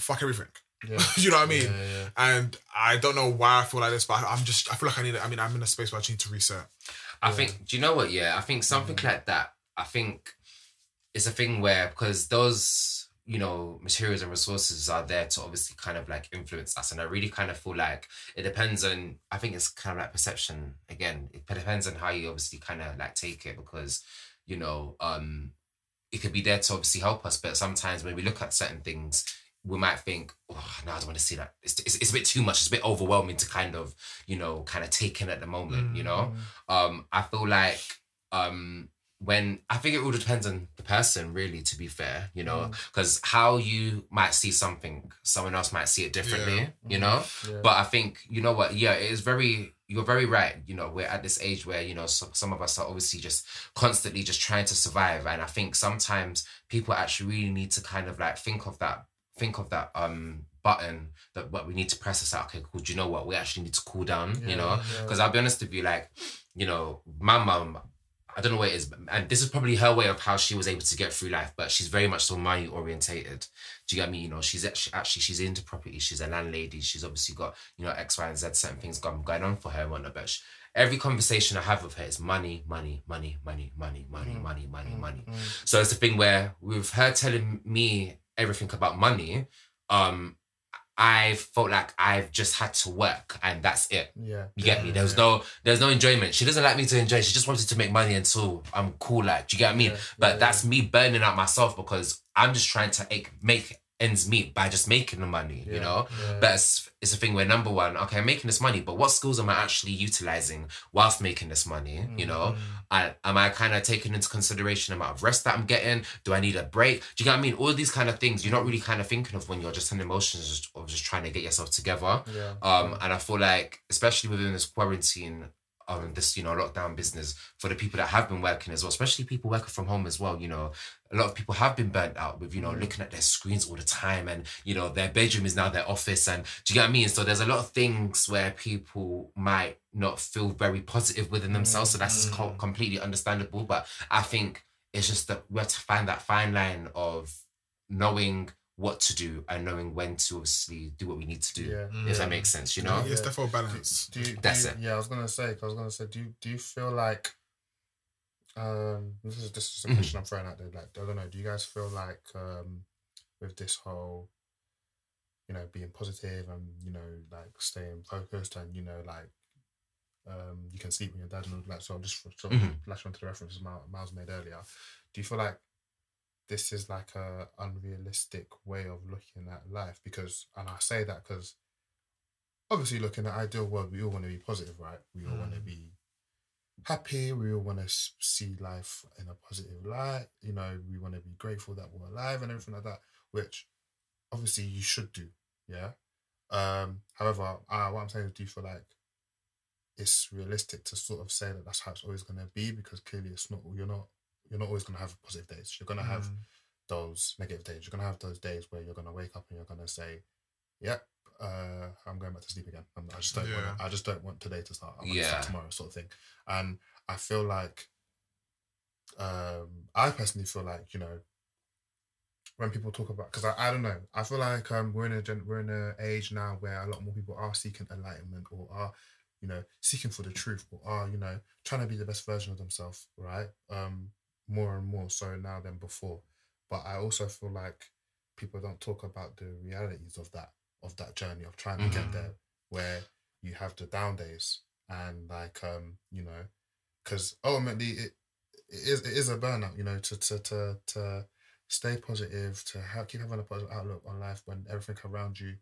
Speaker 2: fuck everything.
Speaker 3: Yeah.
Speaker 2: you know what I mean?
Speaker 3: Yeah, yeah.
Speaker 2: And I don't know why I feel like this, but I'm just I feel like I need it. I mean, I'm in a space where I need to reset.
Speaker 1: I think. Do you know what? Yeah, I think something
Speaker 2: Mm-hmm.
Speaker 1: like that. I think it's a thing where because those you know materials and resources are there to obviously kind of like influence us, and I really kind of feel like it depends on. I think it's kind of like perception again. It depends on how you obviously kind of like take it because you know um it could be there to obviously help us, but sometimes when we look at certain things. We might think, oh, no, I don't want to see that. It's, it's, it's a bit too much. It's a bit overwhelming to kind of, you know, kind of take in at the moment, you know? um i feel like um when i think it all depends on the person really to be fair you know because how you might see something someone else might see it differently
Speaker 2: Yeah.
Speaker 1: you know
Speaker 3: Yeah.
Speaker 1: but i think you know what yeah it is very you're very right you know we're at this age where you know some, some of us are obviously just constantly just trying to survive and i think sometimes people actually really need to kind of like think of that think of that um button that what we need to press Us out. Okay, cool. Do you know what? We actually need to cool down, yeah, you know? Because yeah. I'll be honest with you, like, you know, my mum, I don't know what it is, and this is probably her way of how she was able to get through life, but she's very much so money orientated. Do you get me? You know, she's actually, she's into property, she's a landlady, she's obviously got, you know, X, Y, and Z certain things going, on for her and whatnot, but she, every conversation I have with her is money, money, money, money, money, money, mm. money, money, mm. money. Mm. So it's the thing where with her telling me everything about money, um, I felt like I've just had to work and that's it.
Speaker 3: Yeah.
Speaker 1: You get me? There was no there's no enjoyment. She doesn't like me to enjoy. She just wanted to make money until I'm cool. Like, do you get what I mean?
Speaker 3: Yeah,
Speaker 1: but
Speaker 3: yeah,
Speaker 1: that's me burning out myself because I'm just trying to make ends meet by just making the money, you know?
Speaker 3: yeah.
Speaker 1: But it's, it's a thing where number one, okay, I'm making this money, but what skills am I actually utilizing whilst making this money? You know?
Speaker 3: Mm.
Speaker 1: I, am I kind of taking into consideration the amount of rest that I'm getting? Do I need a break? Do you get what I mean? All these kind of things you're not really kind of thinking of when you're just in emotions of just trying to get yourself together.
Speaker 3: Yeah.
Speaker 1: Um, and I feel like, especially within this quarantine, um, this you know lockdown business for the people that have been working as well, especially people working from home as well. You know, a lot of people have been burnt out with you know looking at their screens all the time, and you know their bedroom is now their office, and do you get what I mean? So there's a lot of things where people might not feel very positive within themselves, so that's co- completely understandable. But I think it's just that we have to find that fine line of knowing what to do and knowing when to obviously do what we need to do
Speaker 3: Yeah.
Speaker 1: if that makes sense, you know?
Speaker 2: It's definitely balance.
Speaker 3: Do you, do
Speaker 1: That's
Speaker 3: you-
Speaker 1: it.
Speaker 3: Yeah, I was gonna say. I was gonna say. Do you do you feel like? Um, this is this is a
Speaker 1: Mhm.
Speaker 3: question I'm throwing out there. Like, I don't know. Do you guys feel like um, with this whole, you know, being positive and you know, like staying focused and you know, like, um, you can sleep when your dad and all that. So I'm just sort of
Speaker 1: Mhm.
Speaker 3: flashing onto the references Miles Miles made earlier. Do you feel like this is like a unrealistic way of looking at life? Because, and I say that because obviously looking at the ideal world we all want to be positive right? We all want to be happy we all want to see life in a positive light you know we want to be grateful that we're alive and everything like that which obviously you should do yeah? Um however uh, what i'm saying is do you feel like it's realistic to sort of say that that's how it's always going to be? Because clearly it's not you're not you're not always going to have positive days you're going to have
Speaker 2: Mm.
Speaker 3: those negative days. You're gonna have those days where you're gonna wake up and you're gonna say, "Yep, uh, I'm going back to sleep again. I'm, I just don't
Speaker 2: Yeah.
Speaker 3: want. I just don't want today to start. I want to
Speaker 1: Yeah.
Speaker 3: start tomorrow, sort of thing." And I feel like, um, I personally feel like you know, when people talk about because I, I don't know, I feel like um we're in a gen, we're in an age now where a lot more people are seeking enlightenment or are you know seeking for the truth or are you know trying to be the best version of themselves, right? Um, more and more so now than before but I also feel like people don't talk about the realities of that of that journey of trying to get
Speaker 2: Mhm.
Speaker 3: there, where you have the down days and like um you know, because ultimately it, it is it is a burnout, you know, to to to to stay positive, to have, keep having a positive outlook on life when everything around you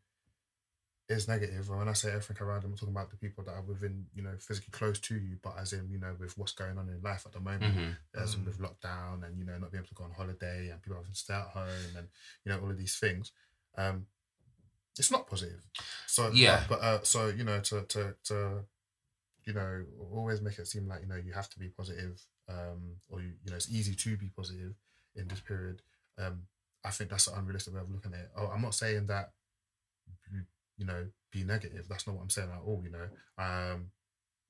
Speaker 3: is negative. And when I say everything around, them, I'm talking about the people that are within, you know, physically close to you, but as in, you know, with what's going on in life at the moment
Speaker 1: hmm
Speaker 3: as in
Speaker 2: Mm.
Speaker 3: with lockdown and you know not being able to go on holiday and people having to stay at home and you know all of these things um it's not positive so
Speaker 1: Yeah.
Speaker 3: but uh, so you know to to to you know always make it seem like you know you have to be positive, um, or you, you know it's easy to be positive in this period. Um, I think that's an unrealistic way of looking at it. Oh, I'm not saying that you, you know be negative. That's not what I'm saying at all. You know, um,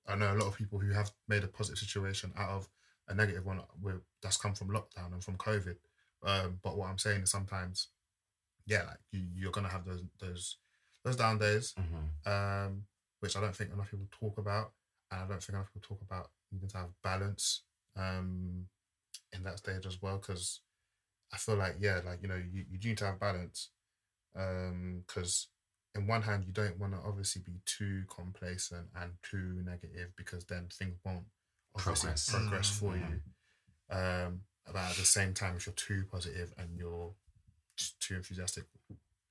Speaker 3: I know a lot of people who have made a positive situation out of a negative one with, that's come from lockdown and from COVID. Um, but what I'm saying is sometimes, yeah, like you, you're gonna have those those those down days,
Speaker 1: Mhm.
Speaker 3: um, which I don't think enough people talk about, and I don't think enough people talk about needing to have balance um, in that stage as well. Because I feel like yeah, like you know, you, you need to have balance, because in one hand you don't want to obviously be too complacent and too negative because then things won't obviously
Speaker 1: Progress.
Speaker 3: progress,
Speaker 2: Mm.
Speaker 3: for you. Um, but at the same time, if you're too positive and you're too enthusiastic,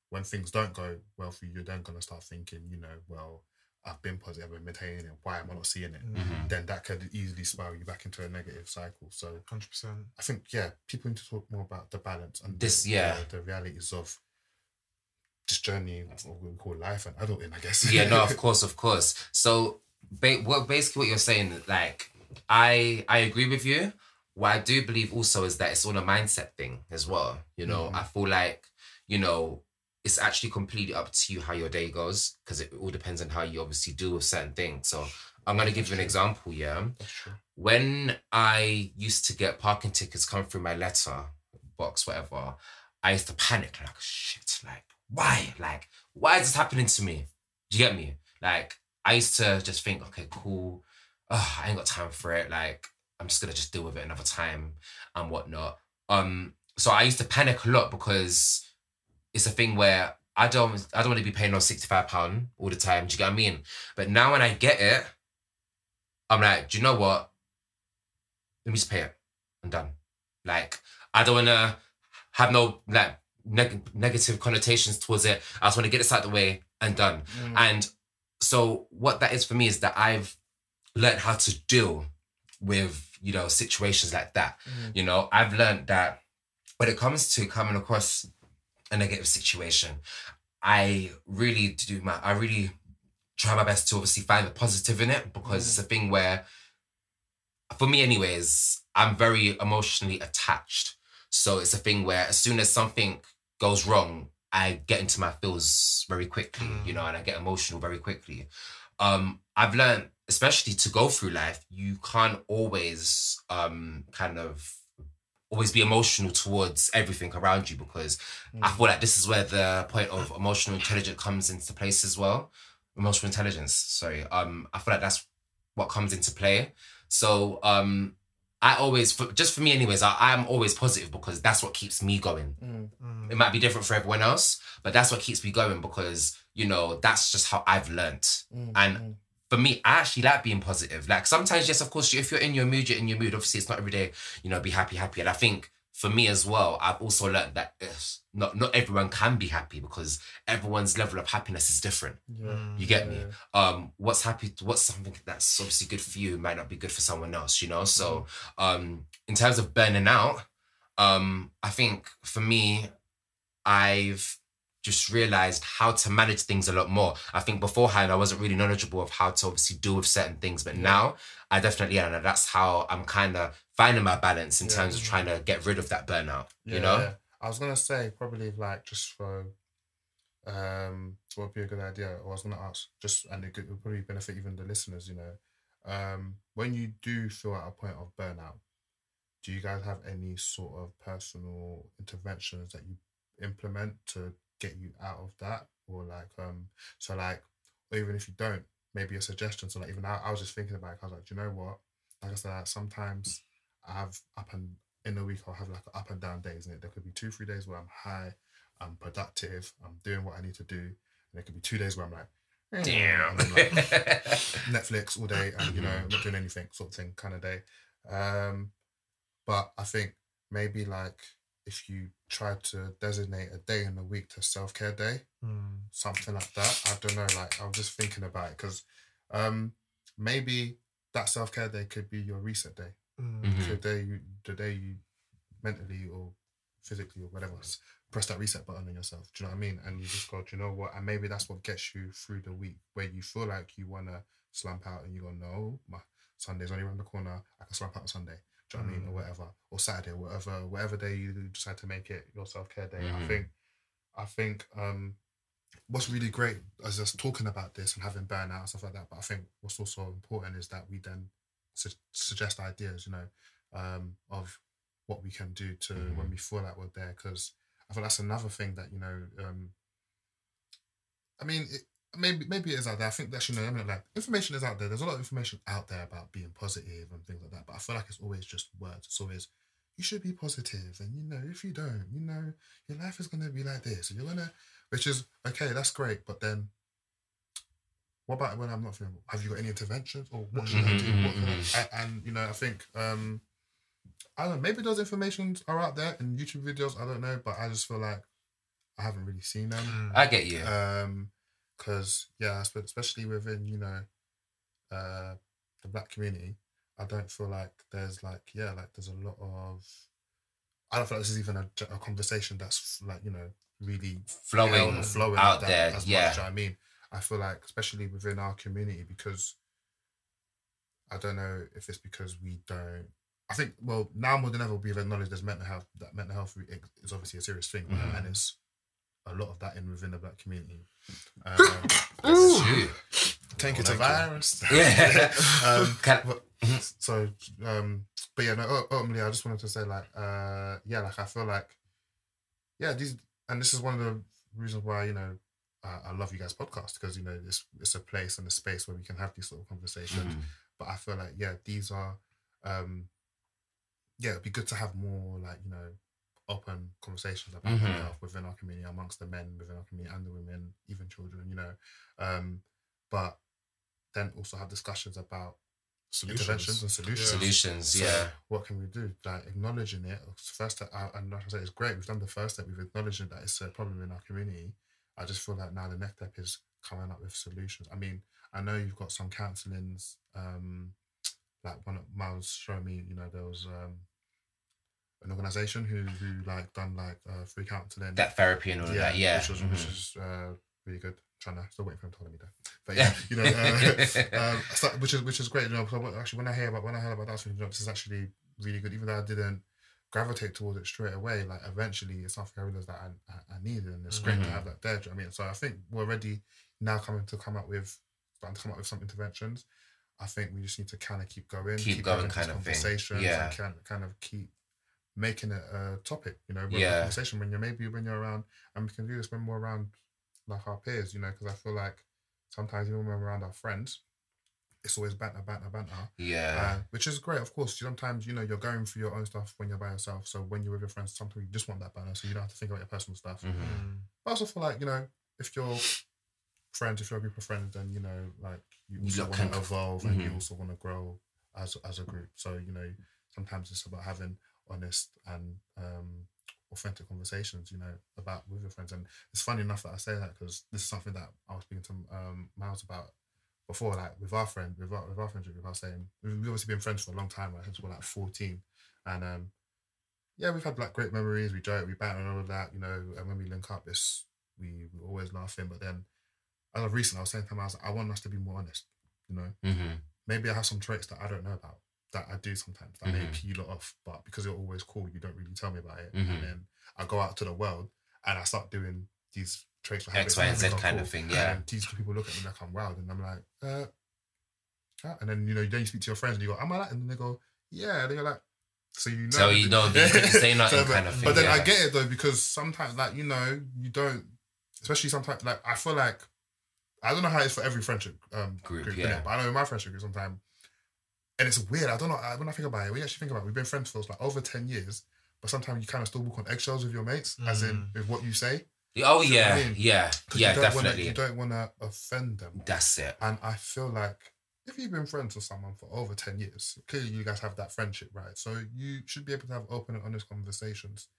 Speaker 3: when things don't go well for you, you're then gonna start thinking, you know, well, I've been positive, I've been maintaining it. Why am I not seeing it?
Speaker 1: Mhm.
Speaker 3: Then that could easily spiral you back into a negative cycle. So
Speaker 2: Hundred percent.
Speaker 3: I think yeah, people need to talk more about the balance and
Speaker 1: This-
Speaker 3: the,
Speaker 1: yeah.
Speaker 3: the, the realities of this journey of what we call life and adulting, I guess.
Speaker 1: yeah, no, of course, of course. So, ba- what basically what you're saying, like, I I agree with you. What I do believe also is that it's all a mindset thing as well. You know,
Speaker 3: Mhm.
Speaker 1: I feel like you know it's actually completely up to you how your day goes because it all depends on how you obviously deal with certain things. So, I'm gonna give you an example. Yeah,
Speaker 3: That's true.
Speaker 1: when I used to get parking tickets come through my letter box, whatever, I used to panic like shit, like why? Like, why is this happening to me? Do you get me? Like, I used to just think, okay, cool. Ugh, I ain't got time for it. Like, I'm just gonna just deal with it another time and whatnot. Um, so I used to panic a lot because it's a thing where I don't I don't want to be paying on £65 all the time. Do you get what I mean? But now when I get it, I'm like, do you know what? let me just pay it I'm done. Like I don't want to have no like neg- negative connotations towards it. I just want to get this out of the way and done. And so what that is for me is that I've learned how to deal with you know situations like that.
Speaker 3: Mm.
Speaker 1: You know, I've learned that when it comes to coming across a negative situation, I really do my I really try my best to obviously find the positive in it because it's a thing where for me anyways, I'm very emotionally attached. So it's a thing where as soon as something goes wrong, I get into my feels very quickly, you know, and I get emotional very quickly. Um, I've learned, especially to go through life, you can't always um kind of always be emotional towards everything around you because I feel like this is where the point of emotional intelligence comes into place as well. Emotional intelligence, sorry. Um, I feel like that's what comes into play. So um, I always, for, just for me, anyways, I, I'm always positive because that's what keeps me going.
Speaker 3: Mm.
Speaker 1: It might be different for everyone else, but that's what keeps me going because you know that's just how I've learnt.
Speaker 3: Mm.
Speaker 1: And
Speaker 3: Mm.
Speaker 1: for me, I actually like being positive. Like sometimes, yes, of course, if you're in your mood, you're in your mood. Obviously, it's not every day, you know, be happy, happy. And I think for me as well, I've also learned that it's not not everyone can be happy because everyone's level of happiness is different.
Speaker 3: yeah.
Speaker 1: You get me?
Speaker 3: Yeah.
Speaker 1: Um, what's happy? What's something that's obviously good for you might not be good for someone else. You know. So, um, in terms of burning out, um, I think for me, I've just realized how to manage things a lot more. I think beforehand I wasn't really knowledgeable of how to obviously deal with certain things, but now I definitely. And that's how I'm kind of finding my balance in
Speaker 3: Yeah.
Speaker 1: terms of trying to get rid of that burnout.
Speaker 3: Yeah,
Speaker 1: you know?
Speaker 3: yeah. I was gonna say probably like just for um what would be a good idea. Or I was gonna ask just and it could it would probably benefit even the listeners, you know. Um when you do feel at a point of burnout, do you guys have any sort of personal interventions that you implement to get you out of that? Or like um so like or even if you don't, maybe a suggestion. So like even I, I was just thinking about it, I was like, do you know what? Like I said, like, sometimes I have up and in a week I'll have like up and down days, and there could be two, three days where I'm high, I'm productive, I'm doing what I need to do, and there could be two days where I'm like, eh,
Speaker 1: Damn.
Speaker 3: like, Netflix all day, and you know, not doing anything, sort of thing, kind of day. Um, but I think maybe like if you try to designate a day in the week to self care day,
Speaker 2: Mm.
Speaker 3: something like that. I don't know. Like I was just thinking about it because um, maybe that self care day could be your reset day
Speaker 2: Mm.
Speaker 1: Mhm.
Speaker 3: the day you the day you mentally or physically or whatever s- press that reset button on yourself do you know what i mean and you just go do you know what and maybe that's what gets you through the week where you feel like you want to slump out and you go, no, my Sunday's only around the corner. I can slump out on Sunday. Do you know what I mean? Or whatever. Or Saturday, whatever, whatever day you decide to make it your self care day. I
Speaker 1: Mhm.
Speaker 3: think, I think, um, what's really great is just talking about this and having burnout and stuff like that. But I think what's also important is that we then su- suggest ideas, you know, um, of what we can do to
Speaker 1: Mhm.
Speaker 3: when we feel like we're there. Because I feel that's another thing that you know. Um, I mean, it, maybe maybe it is out there. I think that's you know, I mean, like information is out there. There's a lot of information out there about being positive and things like that. But I feel like it's always just words. It's always you should be positive, and you know, if you don't, you know, your life is gonna be like this, and you're gonna, which is okay. That's great, but then. What about when I'm not feeling? Have you got any interventions, or what should I do? What can I, and, and you know, I think um, I don't know. Maybe those informations are out there in YouTube videos. I don't know, but I just feel like I haven't really seen them.
Speaker 1: I get you.
Speaker 3: Um, because yeah, especially within you know, uh, the black community, I don't feel like there's like yeah, like there's a lot of. I don't feel like this is even a, a conversation that's like you know really
Speaker 1: flowing,
Speaker 3: flowing
Speaker 1: out
Speaker 3: like
Speaker 1: there.
Speaker 3: as
Speaker 1: yeah.
Speaker 3: much. you know I mean, I feel like especially within our community because I don't know if it's because we don't. I think well now more than ever we've acknowledged there's mental health that mental health is obviously a serious thing
Speaker 1: Mhm.
Speaker 3: and it's a lot of that in within the black community. Um,
Speaker 1: That's true.
Speaker 2: Thank you,
Speaker 3: the
Speaker 2: thank you.
Speaker 3: virus.
Speaker 1: Yeah.
Speaker 3: um, but, so um, but yeah, no. Ultimately, I just wanted to say like, uh, yeah, like I feel like, yeah, these, and this is one of the reasons why you know I, I love you guys podcast because you know it's it's a place and a space where we can have these sort of conversations.
Speaker 1: Mhm.
Speaker 3: But I feel like yeah, these are, um, yeah, it'd be good to have more like you know open conversations about mental
Speaker 1: Mhm.
Speaker 3: health within our community, amongst the men within our community and the women, even children. You know, um, but then also have discussions about interventions and solutions.
Speaker 1: Solutions,
Speaker 3: So
Speaker 1: yeah.
Speaker 3: What can we do? Like acknowledging it. First, step, I, and like I said, it's great. We've done the first step. We've acknowledged that it's a problem in our community. I just feel like now the next step is coming up with solutions. I mean, I know you've got some counselings. Um, like one of Miles showing me, you know, there was um, an organisation who who like done like uh, free counselling.
Speaker 1: That therapy and all of that, yeah.
Speaker 3: which was
Speaker 1: Mhm.
Speaker 3: which is uh, really good. Trying to still waiting for him to tell me that, but yeah, you know, uh, um, so, which is which is great. You know, actually, when I hear about when I heard about that, you know, this is actually really good. Even though I didn't gravitate towards it straight away, like eventually, it's something I realized that I, I, I needed, and it's great to
Speaker 1: Mhm.
Speaker 3: have that there. you know I mean, so I think we're ready now coming to come up with starting to come up with some interventions. I think we just need to kind of keep going,
Speaker 1: Keep
Speaker 3: having
Speaker 1: going kind of
Speaker 3: conversations,
Speaker 1: Yeah.
Speaker 3: and kind kind of keep making it a topic. You know,
Speaker 1: Yeah.
Speaker 3: a conversation when you're maybe when you're around, and we can do this when we're around like our peers. You know, because I feel like sometimes even when we're around our friends, it's always banter, banter, banter.
Speaker 1: Yeah.
Speaker 3: Uh, which is great, of course. Sometimes you know you're going through your own stuff when you're by yourself. So when you're with your friends, sometimes you just want that balance, so you don't have to think about your personal stuff.
Speaker 1: Mhm.
Speaker 2: Mm.
Speaker 3: But I also feel like you know if you're friends, if you're a group of friends, then you know like you
Speaker 1: You
Speaker 3: also
Speaker 1: lot
Speaker 3: want to
Speaker 1: can-
Speaker 3: evolve and you
Speaker 1: Mhm.
Speaker 3: also want to grow as as a group. So you know sometimes it's about having honest and um, authentic conversations. You know about with your friends, and it's funny enough that I say that because this is something that I was speaking to um, Miles about before, like with our friend, with our with our friendship, with our saying we've obviously been friends for a long time, right? Since we're like fourteen, and um, yeah, we've had like great memories. We joke, we banter, and all of that, you know. And when we link up, it's we we always laughing. But then, as of recent, I was saying to him, I was like, I want us to be more honest. You know,
Speaker 1: Mhm.
Speaker 3: maybe I have some traits that I don't know about that I do sometimes that
Speaker 1: Mhm.
Speaker 3: make you lot off. But because you're always cool, you don't really tell me about it.
Speaker 1: Mhm.
Speaker 3: And then I go out to the world and I start doing these traits or
Speaker 1: X, Y, and Z kind
Speaker 3: cool.
Speaker 1: of thing, yeah.
Speaker 3: And these people look at me like I'm wild, and I'm like, uh, huh? and then you know, then you speak to your friends and you go, "Am I that?" And then they go, "Yeah." And then you're like, "So you know."
Speaker 1: So you know, you say nothing
Speaker 3: but,
Speaker 1: kind of thing.
Speaker 3: But then
Speaker 1: yeah.
Speaker 3: I get it though because sometimes, like you know, you don't, especially sometimes, like I feel like I don't know how it's for every friendship um,
Speaker 1: Group,
Speaker 3: group,
Speaker 1: yeah.
Speaker 3: but I know in my friendship group sometimes, and it's weird. I don't know when I think about it. You actually think about it, we've been friends for like over ten years, but sometimes you kind of still walk on eggshells with your mates, as in
Speaker 2: Mm.
Speaker 3: with what you say.
Speaker 1: Oh
Speaker 3: you know I
Speaker 1: yeah,
Speaker 3: mean?
Speaker 1: yeah, yeah,
Speaker 3: you don't Wanna,
Speaker 1: definitely.
Speaker 3: you don't want to offend them.
Speaker 1: That's it.
Speaker 3: And I feel like if you've been friends with someone for over 10 years, clearly you guys have that friendship, right? So you should be able to have open and honest conversations.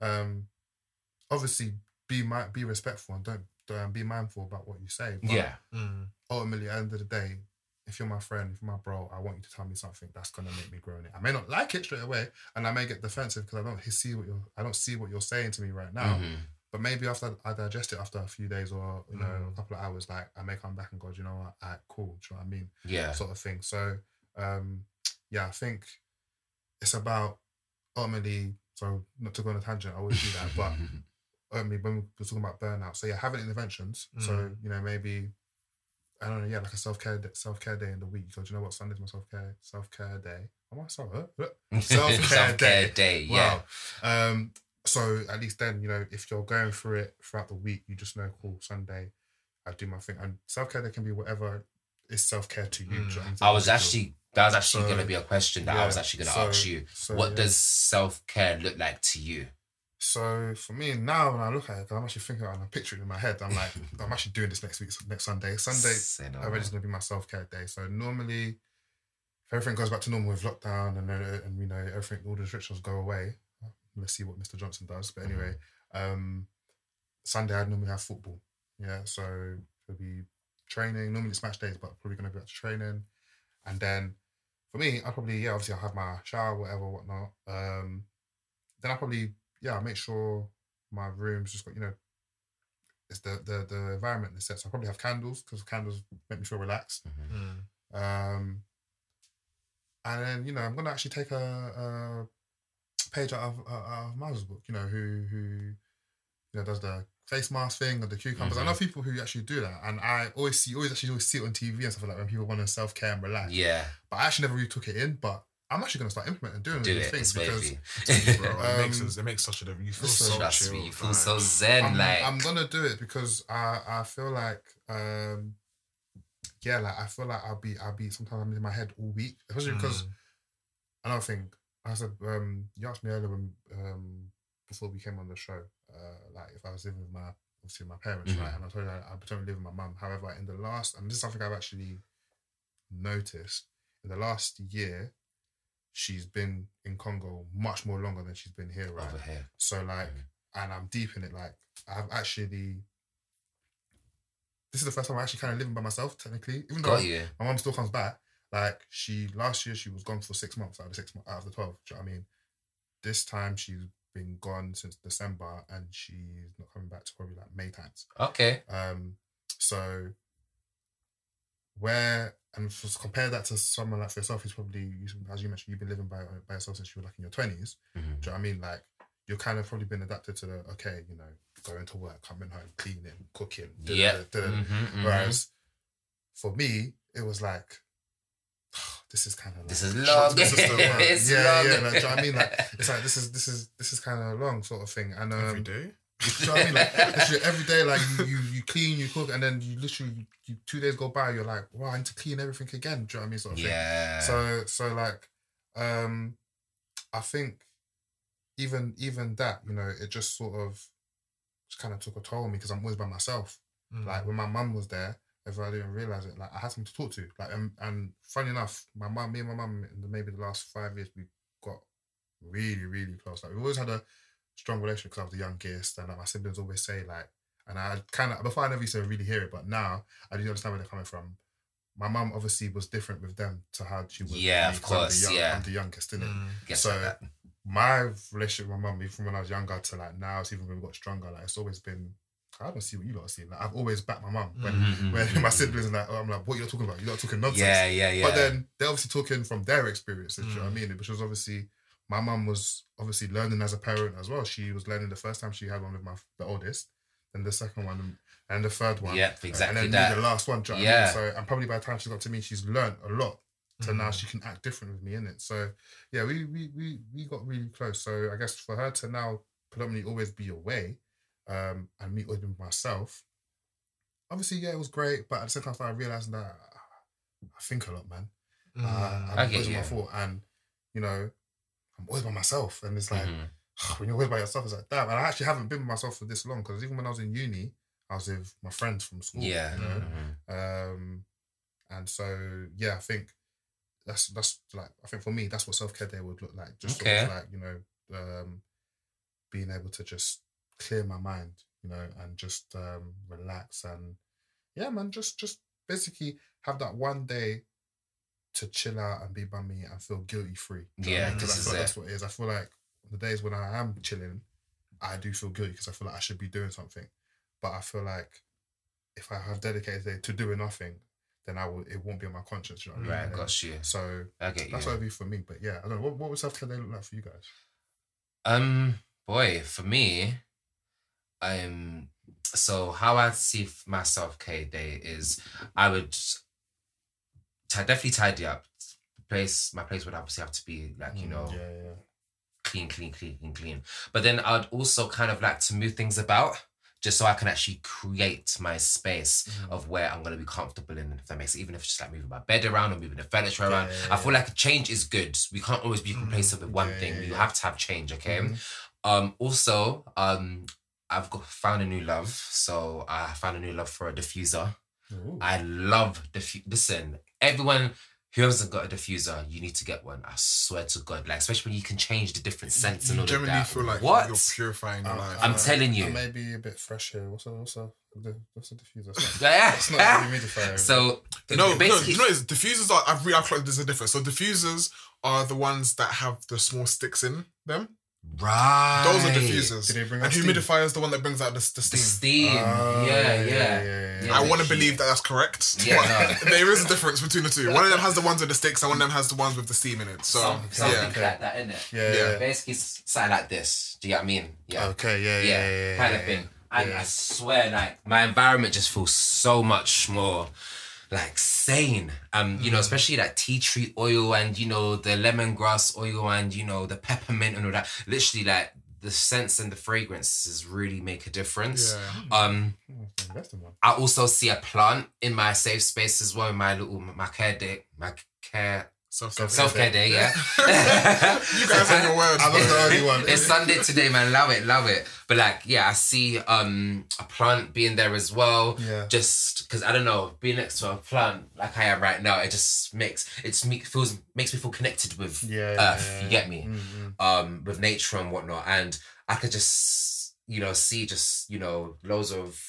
Speaker 3: Um, obviously, be mi- be respectful and don't um, be mindful about what you say. But
Speaker 1: Yeah,
Speaker 2: Mm.
Speaker 3: ultimately, at the end of the day, if you're my friend, if you're my bro, I want you to tell me something that's gonna make me grow in it. I may not like it straight away, and I may get defensive because I don't see what you're I don't see what you're saying to me right now.
Speaker 1: Mhm.
Speaker 3: But maybe after I digest it after a few days or you know
Speaker 2: Mm.
Speaker 3: a couple of hours, like I may come back and go, you know what, alright, cool. Do you know what I mean?
Speaker 1: Yeah.
Speaker 3: Sort of thing. So um, yeah, I think it's about ultimately. So not to go on a tangent, I always do that, but only when we're talking about burnout. So yeah, having interventions. So
Speaker 2: Mm.
Speaker 3: you know maybe I don't know, yeah, like a self care self care day in the week. So do you know what Sunday's my self care self care day? Am I sorry? Uh, uh, Self-care
Speaker 1: Self-care
Speaker 3: day.
Speaker 1: day. Yeah.
Speaker 3: Wow. Um. So at least then you know if you're going through it throughout the week, you just know, cool, Sunday, I do my thing. And self care day can be whatever is self care to you. know mm. I
Speaker 1: was actually that was actually
Speaker 3: So,
Speaker 1: going to be a question that I was actually going to
Speaker 3: so-
Speaker 1: ask you.
Speaker 3: so,
Speaker 1: what
Speaker 3: yeah.
Speaker 1: does self care look like to you?
Speaker 3: So for me now, when I look at it, I'm actually thinking and I'm picturing it in my head. I'm like, I'm actually doing this next week, next Sunday. Sunday,
Speaker 1: no
Speaker 3: already to be my self care day. So normally, if everything goes back to normal with lockdown and uh, and you know everything, all the restrictions go away. Let's see what Mr. Johnson does. But anyway, um, Sunday I normally have football. Yeah, so it'll be training. Normally it's match days, but probably going to be back to training. And then for me, I probably yeah, obviously I'll have my shower, whatever, whatnot. Um, then I probably yeah, I'll make sure my room's just got you know. It's the the the environment is set. So I probably have candles because candles make me feel relaxed.
Speaker 1: Mhm.
Speaker 2: Mm.
Speaker 3: Um, and then you know I'm gonna actually take a, a page out of, out of Miles' book. You know who who you know does the face mask thing or the cucumbers. I know people who actually do that, and I always see always actually always see it on TV and stuff like that when people want to self care and relax.
Speaker 1: Yeah,
Speaker 3: But I actually never really took it in. But I'm actually gonna start implementing doing
Speaker 1: do
Speaker 3: these
Speaker 1: it.
Speaker 3: things because
Speaker 1: wavy.
Speaker 2: Bro, it makes
Speaker 3: Um,
Speaker 2: us, it makes such a difference. You feel so
Speaker 1: Trust
Speaker 2: chill.
Speaker 1: me, you feel
Speaker 2: like-
Speaker 1: so zen.
Speaker 3: I'm,
Speaker 1: like
Speaker 3: I'm gonna do it because I I feel like um yeah like I feel like I'll be I'll be sometimes I'm in my head all week especially because
Speaker 2: Mm.
Speaker 3: another thing I said um you asked me earlier when um before we came on the show uh like if I was living with my obviously my parents
Speaker 1: Mhm.
Speaker 3: right and I told you I, I don't live with my mum however in the last and this is something I've actually noticed in the last year she's been in Congo much more longer than she's been here right
Speaker 1: over here.
Speaker 3: so like,
Speaker 1: Mhm.
Speaker 3: and I'm deep in it. Like, I've actually. This is the first time I'm actually kind of living by myself, technically. Even though my mom still comes back. Like she last year, she was gone for six months out of six out of the twelve. Do you know what I mean? This time she's been gone since December, and she's not coming back to probably like May times.
Speaker 1: Okay.
Speaker 3: Um, so where and compare that to someone like for yourself who's probably as you mentioned you've been living by by yourself since you were like in your twenties.
Speaker 1: Mhm.
Speaker 3: Do you know what I mean? Like you're kind of probably been adapted to the okay, you know, going to work, coming home, cleaning, cooking.
Speaker 1: Yeah. Mhm, mhm.
Speaker 3: Whereas for me, it was like this is kind of like,
Speaker 1: This is long.
Speaker 3: This is still long.
Speaker 1: It's
Speaker 3: yeah,
Speaker 1: long.
Speaker 3: yeah. Like, do you know what I mean? Like it's like this is this is this is kind of a long sort of thing. And um,
Speaker 2: every day.
Speaker 3: You know what I mean? Like literally every day, like you, you you clean, you cook, and then you literally you, you, two days go by, you're like, wow, I need to clean everything again. Do you know what I mean? Sort of thing.
Speaker 1: Yeah.
Speaker 3: So so like um I think even even that, you know, it just sort of just kind of took a toll on me because I'm always by myself.
Speaker 2: Mm.
Speaker 3: Like when my mum was there, if I didn't realize it, like I had someone to talk to. Like and, and funny enough, my mum, me and my mum maybe the last five years we got really, really close. Like we always had a strong relationship because I was the youngest and like, my siblings always say like and I kind of before I never used to really hear it, but now I do understand where they're coming from. My mum obviously was different with them to how she was.
Speaker 1: Yeah,
Speaker 3: me,
Speaker 1: of
Speaker 3: 'cause I'm
Speaker 1: course,
Speaker 3: young-
Speaker 1: yeah.
Speaker 3: I'm the youngest, innit?
Speaker 2: Mm.
Speaker 3: So-
Speaker 1: like
Speaker 3: my relationship with my mum, even from when I was younger to like now, it's even when we got stronger. Like it's always been. I don't see what you lot see. Like I've always backed my mum when
Speaker 1: Mhm,
Speaker 3: when
Speaker 1: mhm,
Speaker 3: my
Speaker 1: mhm.
Speaker 3: siblings are like, oh, I'm like, what are you talking about? You're not talking nonsense.
Speaker 1: Yeah, yeah, yeah.
Speaker 3: But then they're obviously talking from their experiences. Do you know what I
Speaker 2: Mm.
Speaker 3: mean? Which was obviously my mum was obviously learning as a parent as well. She was learning the first time she had one with my the oldest, then the second one, and the third one.
Speaker 1: Yeah, exactly
Speaker 3: and then
Speaker 1: that.
Speaker 3: the last one. Do you know
Speaker 1: Yeah.
Speaker 3: I mean? So and probably by the time she got to me, she's learned a lot. So now
Speaker 2: Mm.
Speaker 3: she can act different with me in it. So yeah, we we we we got really close. So I guess for her to now predominantly always be away, um, and me always be with myself. Obviously, yeah, it was great, but at the same time, I realized that I think a lot, man.
Speaker 2: Mm.
Speaker 3: Uh,
Speaker 1: I
Speaker 3: I'm
Speaker 1: get
Speaker 3: always my thought, and you know, I'm always by myself, and it's like
Speaker 1: Mhm.
Speaker 3: when you're always by yourself, it's like damn. And I actually haven't been by myself for this long because even when I was in uni, I was with my friends from school.
Speaker 1: Yeah.
Speaker 3: you know?
Speaker 1: mhm.
Speaker 3: Um, and so yeah, I think that's that's like I think for me that's what self care day would look like. Just sort of like you know, um, being able to just clear my mind, you know, and just um, relax and yeah, man, just just basically have that one day to chill out and be by me and feel guilty free.
Speaker 1: Yeah,
Speaker 3: because
Speaker 1: this
Speaker 3: I
Speaker 1: is
Speaker 3: feel like that's what it is. I feel like the days when I am chilling, I do feel guilty because I feel like I should be doing something. But I feel like if I have dedicated day to doing nothing, then I will. It won't be on my conscience. You know what I mean?
Speaker 1: Right, got you.
Speaker 3: So
Speaker 1: you.
Speaker 3: that's what it'd be for me. But yeah, I don't know. What, what would self care day look like for you guys?
Speaker 1: Um, boy, for me, um, so how I see my self care day is, I would t- definitely tidy up. Place my place would obviously have to be like you know
Speaker 3: Mm, yeah, yeah.
Speaker 1: clean, clean, clean, clean, clean. But then I'd also kind of like to move things about. Just so I can actually create my space
Speaker 3: Mm.
Speaker 1: of where I'm gonna be comfortable in, if that makes even if it's just like moving my bed around or moving the furniture around.
Speaker 3: Yeah, yeah,
Speaker 1: I feel like change is good. We can't always be complacent with one thing. You have to have change, okay?
Speaker 3: Mhm.
Speaker 1: Um, also, um, I've got found a new love. So I found a new love for a diffuser.
Speaker 3: Ooh.
Speaker 1: I love diffu. Listen, everyone who hasn't got a diffuser, you need to get one. I swear to God, like especially when you can change the different scents and
Speaker 2: You
Speaker 1: all of
Speaker 2: generally
Speaker 1: that.
Speaker 2: feel like
Speaker 1: what?
Speaker 2: you're purifying your
Speaker 3: Uh,
Speaker 2: life.
Speaker 1: I'm
Speaker 3: uh,
Speaker 1: telling you.
Speaker 3: I may be a bit fresh here. What's a what's a what's a diffuser?
Speaker 1: Yeah.
Speaker 3: it's not a humidifier.
Speaker 1: so
Speaker 2: no, no, you know, diffusers are. I've realized there's a difference. So diffusers are the ones that have the small sticks in them.
Speaker 1: Right.
Speaker 2: Those are diffusers.
Speaker 3: Do they bring
Speaker 2: and
Speaker 3: out steam?
Speaker 2: humidifier is the one that brings out the, the
Speaker 1: The
Speaker 2: steam.
Speaker 1: steam.
Speaker 3: Oh,
Speaker 1: yeah, yeah.
Speaker 3: yeah.
Speaker 1: Yeah,
Speaker 2: I want to believe that that's correct.
Speaker 1: Yeah,
Speaker 2: but there is a difference between the two. One of them has the ones with the sticks, and one of them has the ones with the steam in it. So
Speaker 1: Some, something
Speaker 2: yeah,
Speaker 1: like that, isn't it?
Speaker 3: Yeah,
Speaker 2: Yeah.
Speaker 3: yeah.
Speaker 1: Basically, s- something like this. Do you get what I mean? Yeah.
Speaker 3: Okay, yeah,
Speaker 1: yeah,
Speaker 3: yeah, yeah, yeah,
Speaker 1: kind
Speaker 3: yeah,
Speaker 1: of thing.
Speaker 3: yeah.
Speaker 1: And
Speaker 3: Yeah.
Speaker 1: I swear, like my environment just feels so much more like sane. Um, you know, especially that tea tree oil and you know the lemongrass oil and you know the peppermint and all that. Literally, like the scents and the fragrances really make a difference.
Speaker 2: yeah.
Speaker 1: Um,
Speaker 3: That's the one.
Speaker 1: I also see a plant in my safe space as well. in My little my care day, my care
Speaker 2: Self-care.
Speaker 1: self care day. Yeah,
Speaker 2: you guys have your words.
Speaker 3: I was the only one.
Speaker 1: it's Sunday today, man. Love it, love it. But like, yeah, I see um a plant being there as well.
Speaker 3: Yeah.
Speaker 1: Just because I don't know, being next to a plant like I am right now, it just makes it's me feels makes me feel connected with
Speaker 3: Yeah, yeah,
Speaker 1: Earth.
Speaker 3: yeah,
Speaker 1: You get me?
Speaker 3: Mm-hmm.
Speaker 1: Um, with nature and whatnot, and I could just you know see just you know loads of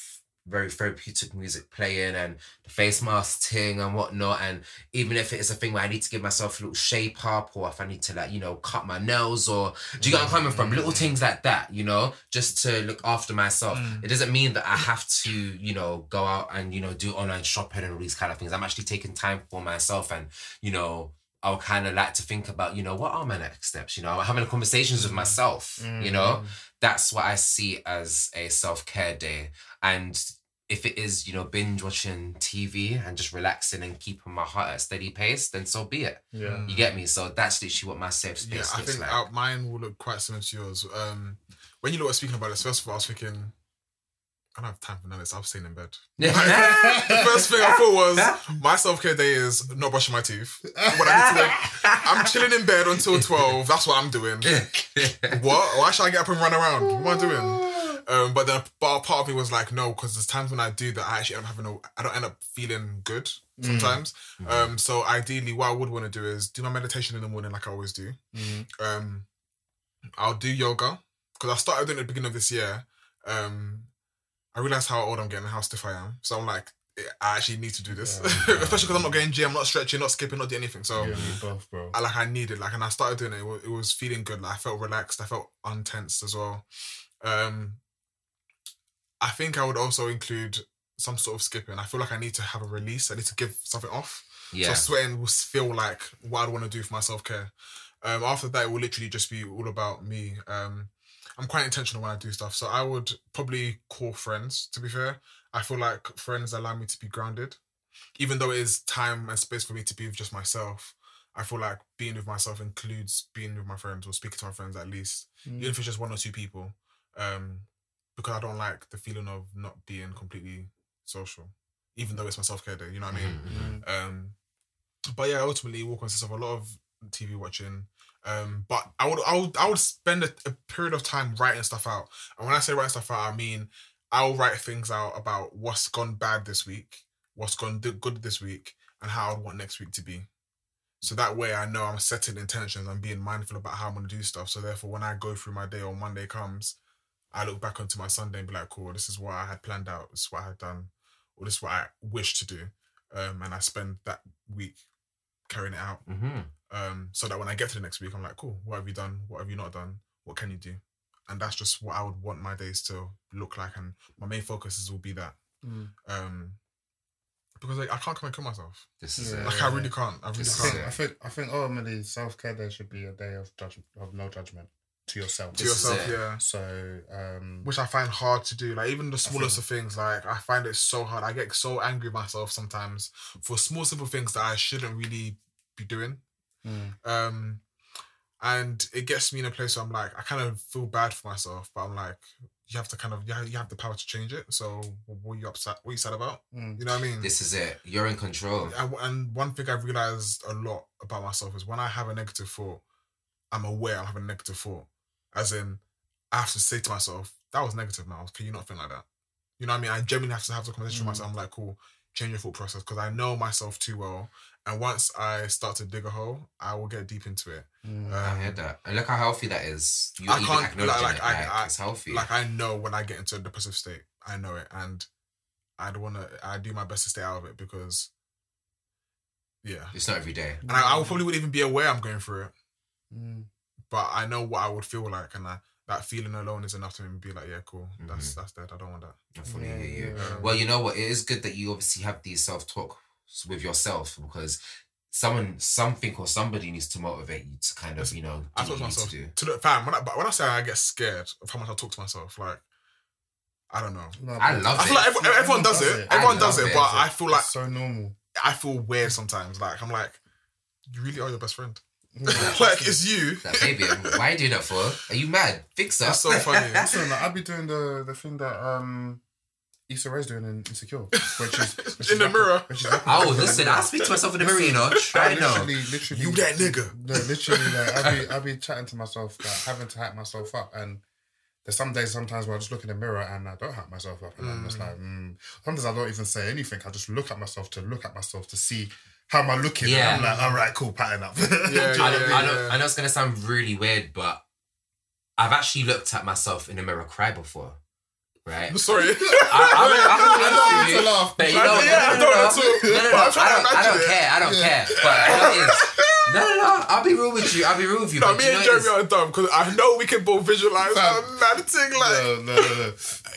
Speaker 1: very therapeutic music playing and the face mask thing and whatnot. And even if it is a thing where I need to give myself a little shape up or if I need to like, you know, cut my nails or do you get what I'm coming from? Little mm. things like that, you know, just to look after myself. Mm. It doesn't mean that I have to, you know, go out and, you know, do online shopping and all these kind of things. I'm actually taking time for myself and, you know, I'll kind of like to think about, you know, what are my next steps? You know, having conversations with mm. myself, you know, that's what I see as a self care day. And if it is, you know, binge watching TV and just relaxing and keeping my heart at a steady pace, then so be it.
Speaker 3: Yeah.
Speaker 1: You get me? So that's literally what my safe
Speaker 2: Yeah,
Speaker 1: space
Speaker 2: I
Speaker 1: looks
Speaker 2: think
Speaker 1: like.
Speaker 2: uh, mine will look quite similar to yours. Um, when you lot were speaking about this, first of all, I was thinking, I don't have time for none of this. I'm staying in bed. the first thing I thought was my self care day is not brushing my teeth. What I need to do- I'm chilling in bed until twelve. That's what I'm doing. What? Why should I get up and run around? What am I doing? Um, but then but part of me was like, no, because there's times when I do that, I actually don't have no, I don't end up feeling good sometimes. Um, so ideally, what I would want to do is do my meditation in the morning, like I always do. Um, I'll do yoga because I started doing it at the beginning of this year. Um, I realized how old I'm getting how stiff I am. So I'm like, I actually need to do this,
Speaker 3: Yeah.
Speaker 2: especially because I'm not going gym, I'm not stretching, not skipping, not doing anything. So
Speaker 3: You and me both, bro.
Speaker 2: I like I needed like, and I started doing it. It was, it was feeling good. Like I felt relaxed. I felt untensed as well. Um, I think I would also include some sort of skipping. I feel like I need to have a release. I need to give something off.
Speaker 1: yeah.
Speaker 2: So sweating will feel like what I'd want to do for my self care. Um, after that, it will literally just be all about me. Um, I'm quite intentional when I do stuff. So I would probably call friends. To be fair, I feel like friends allow me to be grounded, even though it is time and space for me to be with just myself. I feel like being with myself includes being with my friends or speaking to my friends at least,
Speaker 3: Mm.
Speaker 2: even if it's just one or two people. Um, because I don't like the feeling of not being completely social, even though it's my self care day. You know what I mean?
Speaker 1: Mhm.
Speaker 2: Um, but yeah, ultimately, it will consist of a lot of TV watching. Um, but I would, I would, I would spend a, a period of time writing stuff out. And when I say writing stuff out, I mean I'll write things out about what's gone bad this week, what's gone good this week, and how I want next week to be. So that way, I know I'm setting intentions. I'm being mindful about how I'm gonna do stuff. So therefore, when I go through my day or Monday comes, I look back onto my Sunday and be like, "Cool, this is what I had planned out. This is what I had done, or this is what I wish to do." Um, and I spend that week carrying it out.
Speaker 1: Mhm.
Speaker 2: Um, so that when I get to the next week, I'm like, cool, what have you done? What have you not done? What can you do? and that's just what I would want my days to look like, and my main focuses will be that.
Speaker 3: Mm.
Speaker 2: Um, because like, I can't come and kill myself.
Speaker 1: This is
Speaker 3: Yeah.
Speaker 1: it.
Speaker 2: Like I really can't. I really
Speaker 1: This
Speaker 2: can't.
Speaker 3: think, I think I think ultimately self care there should be a day of judgment of no judgment to yourself.
Speaker 2: To
Speaker 1: This
Speaker 2: yourself, yeah.
Speaker 3: So um
Speaker 2: Which I find hard to do. Like even the smallest
Speaker 3: think-
Speaker 2: of things, like I find it so hard. I get so angry myself sometimes for small simple things that I shouldn't really be doing.
Speaker 3: mm,
Speaker 2: Um, and it gets me in a place where I'm like, I kind of feel bad for myself, but I'm like, you have to kind of, you have, you have the power to change it. So what are you upset? What are you sad about?
Speaker 3: mm,
Speaker 2: You know what I mean?
Speaker 1: This is it. You're in control.
Speaker 2: and, and one thing I've realized a lot about myself is when I have a negative thought, I'm aware I'm having a negative thought. As in, I have to say to myself, that was negative, Miles. Can you not think like that? You know what I mean? I genuinely have to have the conversation
Speaker 3: Mm.
Speaker 2: with myself. I'm like, cool, change your thought process because I know myself too well. And once I start to dig a hole, I will get deep into it.
Speaker 3: mm.
Speaker 1: I
Speaker 2: Um,
Speaker 1: hear that. And look how healthy that is. You
Speaker 2: I can't-
Speaker 1: acknowledging
Speaker 2: like-
Speaker 1: it.
Speaker 2: like,
Speaker 1: Like,
Speaker 2: I-
Speaker 1: it's healthy.
Speaker 2: Like I know when I get into a depressive state, I know it, and I don't want to. I do my best to stay out of it because, yeah.
Speaker 1: it's not every day.
Speaker 2: And I, I probably wouldn't even be aware I'm going through it.
Speaker 3: Mm.
Speaker 2: But I know what I would feel like, and I, that feeling alone is enough to me be like, yeah, cool, that's
Speaker 1: Mm-hmm.
Speaker 2: that's dead. I don't want that.
Speaker 1: I fully
Speaker 3: Yeah,
Speaker 1: hear
Speaker 3: yeah.
Speaker 1: Well, you know what? It is good that you obviously have these self talk with yourself because someone, something, or somebody needs to motivate you to kind of, you know,
Speaker 2: I
Speaker 1: do
Speaker 2: talk
Speaker 1: what
Speaker 2: to
Speaker 1: you
Speaker 2: myself
Speaker 1: need to do.
Speaker 2: to the fam. When I, but when I say I get scared of how much I talk to myself, like I don't know.
Speaker 3: No,
Speaker 1: I
Speaker 3: but-
Speaker 1: love
Speaker 2: I feel like everyone, everyone does it.
Speaker 1: I
Speaker 2: Everyone does it,
Speaker 1: it.
Speaker 2: but I feel like
Speaker 3: It's so normal.
Speaker 2: I feel weird sometimes. Like I'm like, you really are your best friend.
Speaker 3: Mm.
Speaker 2: like it's you.
Speaker 1: That baby, why are you doing that for? Are you mad? Fix up.
Speaker 2: That's so funny.
Speaker 3: Listen, like, I'd be doing the the thing that um Issa Rae's doing in Insecure, when she's, when she's
Speaker 2: In the
Speaker 3: rapping-
Speaker 2: mirror.
Speaker 3: when she's rapping
Speaker 1: Oh, listen,
Speaker 3: mirror.
Speaker 1: I speak to myself in the mirror, you know. Try
Speaker 3: Like,
Speaker 1: now.
Speaker 3: literally, literally,
Speaker 2: You that nigga.
Speaker 3: No, literally, like, I'll be, I'll be chatting to myself, like, having to hype myself up, and there's some days, sometimes where I just look in the mirror and I don't hype myself up, and I'm just like, mm. sometimes I don't even say anything. I just look at myself to look at myself to see how am I looking.
Speaker 1: Yeah.
Speaker 3: And I'm like, all right, cool, pattern up.
Speaker 2: Yeah,
Speaker 3: Do you know
Speaker 1: I, know,
Speaker 3: I?
Speaker 1: I, know, I know it's gonna sound really weird, but I've actually looked at myself in the mirror cry before, right?
Speaker 2: Sorry.
Speaker 1: I, I, I, I,
Speaker 3: I
Speaker 1: I,
Speaker 3: don't to laugh.
Speaker 1: But you
Speaker 2: I-
Speaker 1: know,
Speaker 2: yeah, I
Speaker 1: no, no,
Speaker 2: don't
Speaker 1: no,
Speaker 2: at
Speaker 1: no, no, no,
Speaker 2: I'm trying to
Speaker 1: I don't, I don't care. I don't
Speaker 3: Yeah.
Speaker 1: care. But you know, it is. No, no, no. I'll be real with you. I'll be real with you.
Speaker 2: No, me
Speaker 1: you
Speaker 2: and Jeremy are dumb because I know we can both visualize that mad thing. Like,
Speaker 3: No, no, no, no.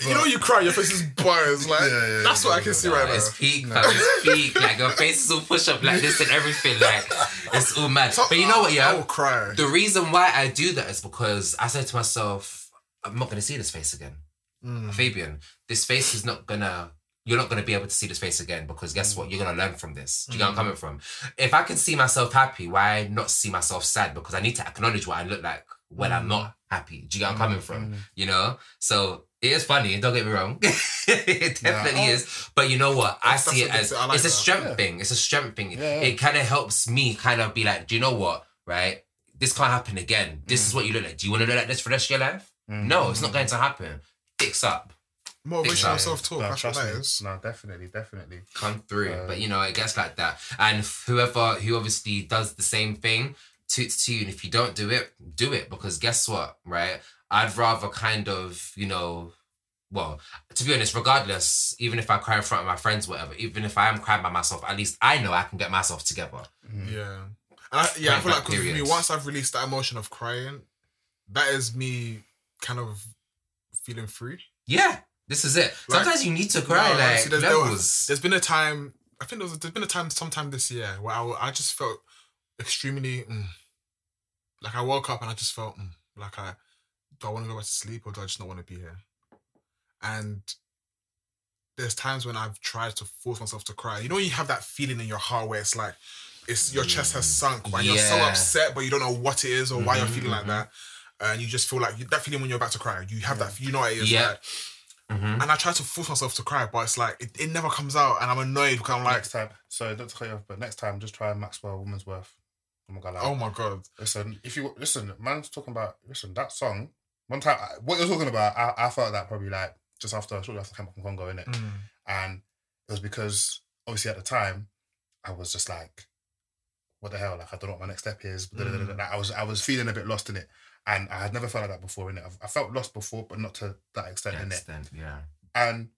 Speaker 2: you know, you cry, your face is bars. Like,
Speaker 3: Yeah, yeah,
Speaker 2: that's what I can see right now.
Speaker 1: It's peak,
Speaker 3: No.
Speaker 1: It's peak. Like your face is all push up like this and everything. Like it's all mad.
Speaker 2: So-
Speaker 1: But you know what?
Speaker 2: I
Speaker 1: Yeah.
Speaker 2: will cry.
Speaker 1: The reason why I do that is because I said to myself, I'm not gonna see this face again.
Speaker 2: Mm.
Speaker 1: Fabian, this face is not gonna. You're not gonna be able to see this face again because guess what? Mm. You're gonna learn from this. Do you get where I'm mm-hmm. coming from? If I can see myself happy, why not see myself sad? Because I need to acknowledge what I look like when I'm mm. not happy. Do you get where I'm mm-hmm, coming from?
Speaker 3: Mm.
Speaker 1: You know? So it is funny, don't get me wrong. it definitely
Speaker 3: Yeah.
Speaker 1: is. But you know what? I
Speaker 2: That's-
Speaker 1: see it as
Speaker 2: a like
Speaker 1: it's a
Speaker 2: that.
Speaker 1: strength
Speaker 3: Yeah.
Speaker 1: thing. It's a strength thing. It kind of helps me kind of be like, do you know what? Right? This can't happen again. This
Speaker 3: Mm.
Speaker 1: is what you look like. Do you want to look like this for the rest of your life? Mm. No, it's not going to happen. Fix up.
Speaker 2: Motivational
Speaker 1: Yeah.
Speaker 2: self talk.
Speaker 3: No,
Speaker 2: That's what
Speaker 3: trust
Speaker 2: that
Speaker 3: me.
Speaker 2: is.
Speaker 3: No, definitely, definitely.
Speaker 1: come through.
Speaker 3: Uh,
Speaker 1: but you know, it gets like that. And whoever who obviously does the same thing, toots to you. And if you don't do it, do it. Because guess what? Right? I'd rather kind of, you know, well, to be honest, regardless, even if I cry in front of my friends, whatever, even if I am crying by myself, at least I know I can get myself together.
Speaker 3: Mm.
Speaker 2: Yeah. And I, yeah, I feel like
Speaker 1: blank
Speaker 2: 'cause for me, once I've released that emotion of crying, that is me kind of feeling free.
Speaker 1: Yeah, this is it.
Speaker 2: Like-
Speaker 1: Sometimes you need to cry,
Speaker 2: No,
Speaker 1: like
Speaker 2: there's- There was, there's been a time, I think there was, there's been a time sometime this year where I, I just felt extremely, mm, like I woke up and I just felt mm, like I, do I want to go back to sleep or do I just not want to be here? And there's times when I've tried to force myself to cry. You know, when you have that feeling in your heart where it's like, it's your chest has sunk and you're so upset, but you don't know what it is or why you're
Speaker 1: Mhm,
Speaker 2: feeling like
Speaker 1: mhm.
Speaker 2: that. And you just feel like that feeling when you're about to cry. You have that, you know what it is.
Speaker 1: Yeah.
Speaker 2: Like,
Speaker 1: Mhm.
Speaker 2: and I try to force myself to cry, but it's like it, it never comes out, and I'm annoyed because I'm like,
Speaker 3: next time, so not to cut you off, but next time, just try Maxwell Woman's Worth. Oh my god! Like,
Speaker 2: oh my god,
Speaker 3: Listen, if you listen, man's talking about listen that song. One time, what you're talking about, I, I felt that probably like just after shortly after I came back from Congo, in it, and it was because obviously at the time I was just like, what the hell? Like I don't know what my next step is. da. Like, I was I was feeling a bit lost in it, and I had never felt like that before in it. I felt lost before, but not to that extent in it.
Speaker 1: Yeah.
Speaker 3: And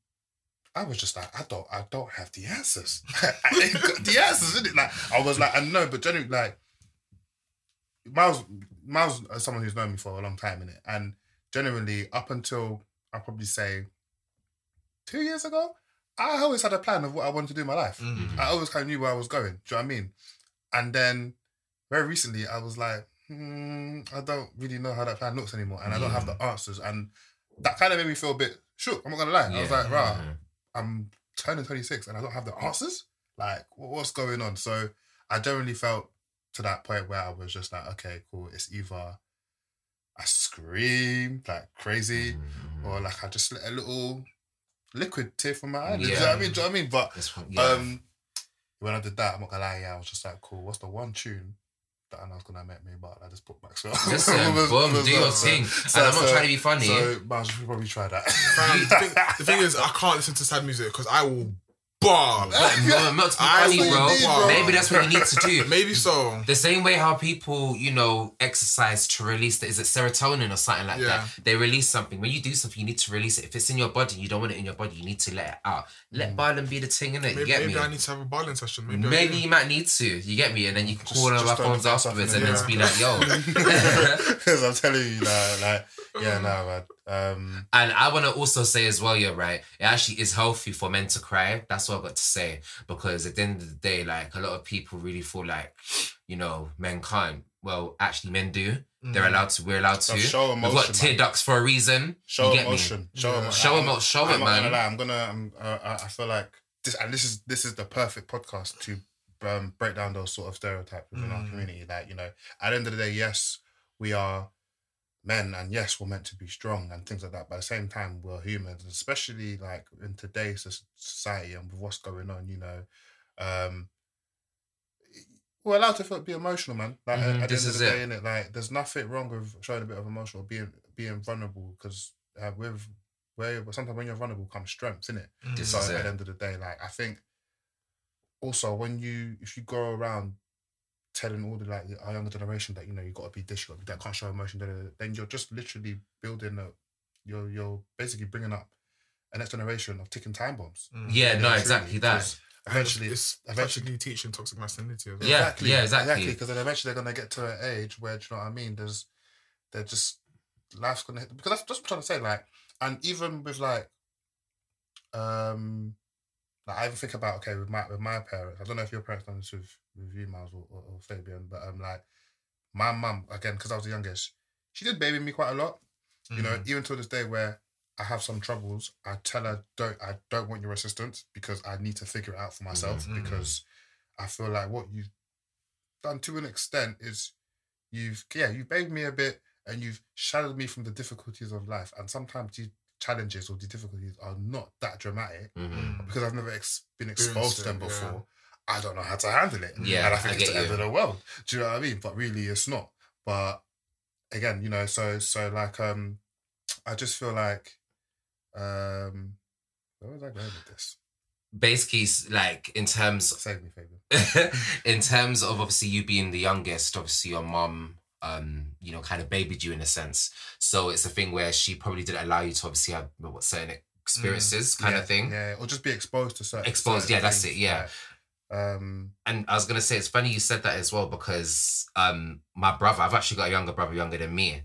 Speaker 3: I was just like, I don't, I don't have the answers. I ain't got the answers, is it? Like, I was like, I know, but generally, like, Miles, Miles, is someone who's known me for a long time, in it, and generally, up until I'll probably say two years ago, I always had a plan of what I wanted to do in my life.
Speaker 2: Mm.
Speaker 3: I always kind of knew where I was going. Do you know what I mean? And then very recently, I was like, hmm, I don't really know how that plan looks anymore, and I don't have the answers, and that kind of made me feel a bit shook. I'm not gonna lie. I was
Speaker 1: Yeah.
Speaker 3: like, right,
Speaker 1: Mhm.
Speaker 3: I'm turning 26 and I don't have the answers. Like, wh- what's going on? So I generally felt to that point where I was just like, okay, cool. It's either I scream like crazy
Speaker 1: Mhm.
Speaker 3: or like I just let a little liquid tear from my eye. Do you know what I mean? Do you know what I mean? But
Speaker 1: one, yeah.
Speaker 3: um, when I did that, I'm not gonna lie, yeah, I was just like, cool. What's the one tune that I know is gonna make me? But I just put Maxwell.
Speaker 1: Listen, um,
Speaker 3: Was-
Speaker 1: boom,
Speaker 3: was
Speaker 1: do your
Speaker 3: that, so-
Speaker 1: thing.
Speaker 3: so-
Speaker 1: and I'm not
Speaker 3: so-
Speaker 1: trying to be funny.
Speaker 3: So, but I should probably try that.
Speaker 2: Fam, the, thing, the thing is, I can't listen to sad music because I will bar.
Speaker 1: but no, not to be
Speaker 2: I
Speaker 1: funny, bro.
Speaker 2: you, bro.
Speaker 1: Maybe that's what you need to do.
Speaker 2: Maybe so.
Speaker 1: The same way how people, you know, exercise to release the, is it serotonin or something like
Speaker 2: Yeah.
Speaker 1: that? They release something. When you do something, you need to release it. If it's in your body, you don't want it in your body, you need to let it out. Let mm. Barlem be the thing, in it.
Speaker 2: Maybe,
Speaker 1: get
Speaker 2: maybe
Speaker 1: me?
Speaker 2: I need to have a balance session. Maybe,
Speaker 1: Maybe you might need to. You get me? And then you can
Speaker 3: Just-
Speaker 1: call on
Speaker 3: just
Speaker 1: our
Speaker 3: don't
Speaker 1: phones
Speaker 3: look
Speaker 1: afterwards and
Speaker 3: the
Speaker 1: then
Speaker 2: mirror.
Speaker 1: be like, yo.
Speaker 3: Because I'm telling you, like, like yeah, no, man. Um,
Speaker 1: And I want to also say as well, you're right. It actually is healthy for men to cry. That's what I got to say. Because at the end of the day, like a lot of people really feel like, you know, men can't. Well, actually, men do. They're allowed to. We're allowed to.
Speaker 3: Show
Speaker 1: We've got tear ducts for a reason.
Speaker 3: show emotion. Show
Speaker 2: Yeah.
Speaker 3: emotion.
Speaker 1: Show
Speaker 3: I'm
Speaker 1: emo- show
Speaker 3: I'm
Speaker 1: it,
Speaker 3: not
Speaker 1: man.
Speaker 3: Gonna lie, I'm gonna. I'm, uh, I feel like this, and this is this is the perfect podcast to um, break down those sort of stereotypes within our
Speaker 2: Mm.
Speaker 3: community. Like you know, at the end of the day, yes, we are men, and yes, we're meant to be strong and things like that. But at the same time, we're humans, especially like in today's society and with what's going on. You know, um, we're allowed to be emotional, man. Like at-
Speaker 1: Mhm,
Speaker 3: at, the
Speaker 1: this
Speaker 3: end of
Speaker 1: is
Speaker 3: the
Speaker 1: it.
Speaker 3: day, innit? Like there's nothing wrong with showing a bit of emotion or being being vulnerable because uh, with where sometimes when you're vulnerable comes strength, innit?
Speaker 2: Mm.
Speaker 1: This
Speaker 3: So at
Speaker 1: it.
Speaker 3: the end of the day, like I think also when you if you go around telling all the like our younger generation that you know you got to be this, you got to be that, can't show emotion, da, da, da, then you're just literally building a you're you're basically bringing up a next generation of ticking time bombs.
Speaker 2: Mm.
Speaker 1: Yeah, no, exactly that.
Speaker 3: because Eventually,
Speaker 2: it's
Speaker 3: eventually-
Speaker 2: practically teaching toxic masculinity well.
Speaker 1: Yeah. yeah, exactly.
Speaker 3: Because then eventually they're gonna get to an age where, do you know what I mean? There's, they're just life's gonna hit because that's just what I'm trying to say. Like, and even with like, um, like I even think about okay with my with my parents. I don't know if your parents done this with with you, Miles or, or, or Fabian, but um, like my mum again because I was the youngest, she did baby me quite a lot. You know,
Speaker 2: Mm.
Speaker 3: even to this day where I have some troubles, I tell her don't I don't want your assistance because I need to figure it out for myself
Speaker 2: Mhm.
Speaker 3: because I feel like what you've done to an extent is you've yeah, you've babied me a bit and you've shadowed me from the difficulties of life. And sometimes these challenges or the difficulties are not that dramatic
Speaker 1: Mhm.
Speaker 3: because I've never ex- been exposed to them before. I don't know how to handle it.
Speaker 1: Yeah,
Speaker 3: and I think
Speaker 1: I
Speaker 3: it's the end of the world. Do you know what I mean? But really, it's not. But again, you know, so so like um, I just feel like um, where was I going with this?
Speaker 1: Basically, like in terms
Speaker 3: Save me, Fabian.
Speaker 1: in terms of obviously you being the youngest, obviously your mom, um, you know, kind of babied you in a sense. So it's a thing where she probably didn't allow you to obviously have what certain experiences, kind
Speaker 3: yeah,
Speaker 1: of thing.
Speaker 3: Yeah, or just be exposed to certain.
Speaker 1: Exposed,
Speaker 3: certain
Speaker 1: yeah, that's
Speaker 3: things,
Speaker 1: it, yeah.
Speaker 3: Um,
Speaker 1: And I was gonna say it's funny you said that as well because um my brother, I've actually got a younger brother younger than me,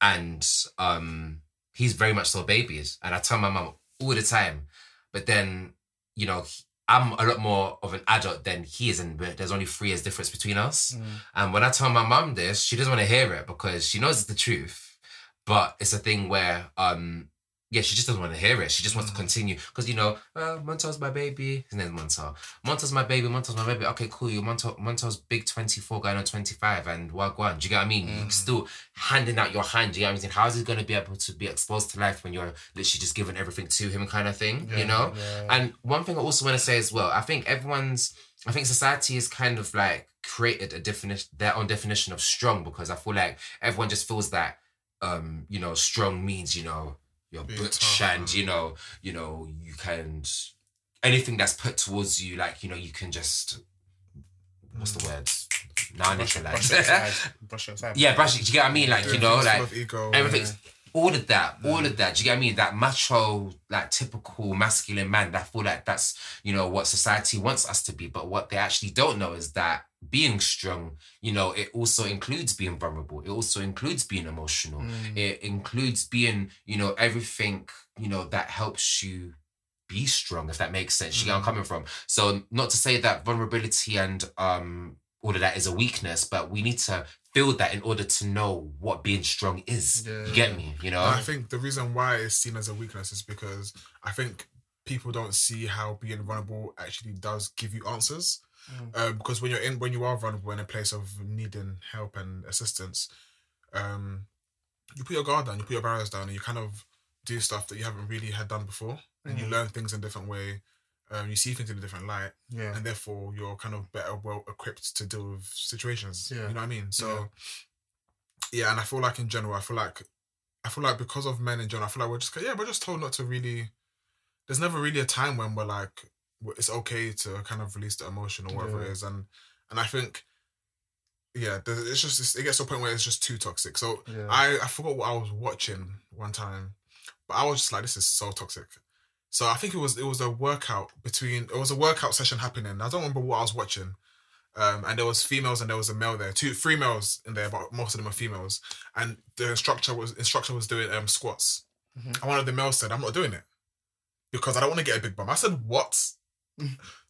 Speaker 1: and um he's very much so babies, and I tell my mum all the time, but then you know. I'm a lot more of an adult than he is, and there's only three years difference between us.
Speaker 3: mm,
Speaker 1: And when I tell my mum this, she doesn't want to hear it because she knows it's the truth. But it's a thing where, um, yeah, she just doesn't want to hear it. She just wants to
Speaker 2: Mm.
Speaker 1: continue because you know, uh, Monto's my baby. His name's Monto. Monto's my baby. Monto's my baby. Okay, cool. You Monto. Monto's big twenty four going on twenty five, and wagwan. Do you get what I mean? You're
Speaker 2: Mm.
Speaker 1: still handing out your hand. Do you get what I mean? How is he going to be able to be exposed to life when you're literally just giving everything to him, kind of thing?
Speaker 3: yeah,
Speaker 1: you know.
Speaker 3: yeah.
Speaker 1: And one thing I also want to say as well, I think everyone's, I think society has kind of like created a definition, their own definition of strong because I feel like everyone just feels that, um, you know, strong means you know you're
Speaker 2: Being
Speaker 1: butch
Speaker 2: tough,
Speaker 1: and
Speaker 2: yeah.
Speaker 1: you know, you know, you can anything that's put towards you, like you know, you can just what's the mm. word? Nah,
Speaker 3: brush, brush it aside. Brush it aside.
Speaker 1: yeah, brush it. Do you get what I mean? Like you know, like
Speaker 2: ego.
Speaker 1: everything's all of that, all of that. Do you get mean? That macho, like typical masculine man. I feel like that's you know what society wants us to be, but what they actually don't know is that being strong, you know, it also includes being vulnerable. It also includes being emotional.
Speaker 3: Mm.
Speaker 1: It includes being, you know, everything, you know, that helps you be strong, if that makes sense. You get where I'm coming from. So not to say that vulnerability and um all of that is a weakness, but we need to feel that in order to know what being strong is.
Speaker 3: Yeah.
Speaker 1: You get me? You know?
Speaker 2: And I think the reason why it's seen as a weakness is because I think people don't see how being vulnerable actually does give you answers.
Speaker 3: Mm.
Speaker 2: Um, because when you're in, when you are vulnerable in a place of needing help and assistance, um, you put your guard down, you put your barriers down, and you kind of do stuff that you haven't really had done before, and you
Speaker 3: Mhm.
Speaker 2: learn things in a different way. Um, you see things in a different light,
Speaker 3: Yeah.
Speaker 2: and therefore you're kind of better, well equipped to deal with situations.
Speaker 3: Yeah.
Speaker 2: You know what I mean? So, yeah. and I feel like in general, I feel like, I feel like because of men in general, I feel like we're just yeah, we're just told not to really. There's never really a time when we're like it's okay to kind of release the emotion or whatever it
Speaker 3: Yeah.
Speaker 2: is, and and I think. Yeah, it's just it gets to a point where it's just too toxic. So
Speaker 3: Yeah.
Speaker 2: I I forgot what I was watching one time, but I was just like, this is so toxic. So I think it was it was a workout between it was a workout session happening. I don't remember what I was watching. Um, and there was females and there was a male there, two three males in there, but most of them are females. And the instructor was instructor was doing um squats.
Speaker 3: Mhm.
Speaker 2: And one of the males said, I'm not doing it. Because I don't want to get a big bum. I said, What?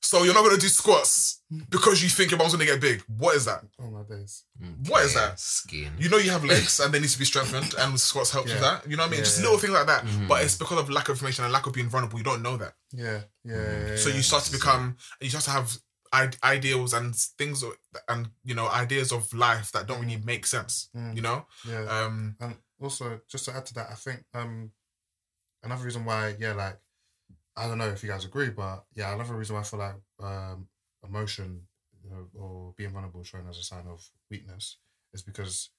Speaker 2: So you're not gonna do squats because you think your bum's gonna get big. What is that?
Speaker 3: Oh my days.
Speaker 2: What is
Speaker 1: Okay,
Speaker 2: that?
Speaker 1: Skin.
Speaker 2: You know you have legs and they need to be strengthened, and squats help with that. You know what I mean?
Speaker 3: Yeah,
Speaker 2: Just
Speaker 3: yeah.
Speaker 2: little things like that.
Speaker 1: Mhm.
Speaker 2: But it's because of lack of information and lack of being vulnerable. You don't know that,
Speaker 3: Yeah. Yeah.
Speaker 1: Mm.
Speaker 3: yeah,
Speaker 2: so you start to become. You start to have I- ideals and things and you know ideas of life that don't really make sense.
Speaker 3: Mm.
Speaker 2: You know.
Speaker 3: Yeah.
Speaker 2: Um.
Speaker 3: And also, just to add to that, I think um another reason why, yeah, like I don't know if you guys agree, but yeah, another reason why I feel like um emotion you know, or being vulnerable shown as a sign of weakness is because,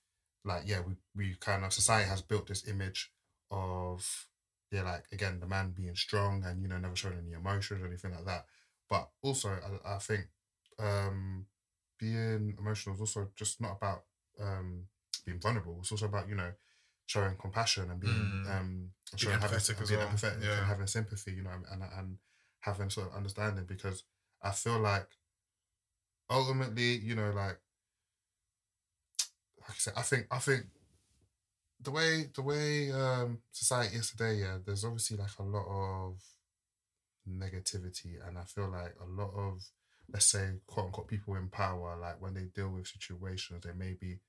Speaker 3: like, yeah, we we kind of society has built this image of yeah, like again, the man being strong and you know never showing any emotions or anything like that. But also, I, I think um being emotional is also just not about um being vulnerable. It's also about you know showing compassion and being
Speaker 2: Mm.
Speaker 3: um showing having,
Speaker 2: empathetic as
Speaker 3: being
Speaker 2: well.
Speaker 3: empathetic
Speaker 2: Yeah.
Speaker 3: and having sympathy. You know, and and having sort of understanding because I feel like ultimately, you know, like like I said, I think I think the way the way um society is today, yeah, there's obviously like a lot of negativity and I feel like a lot of let's say quote unquote people in power, like when they deal with situations, they maybe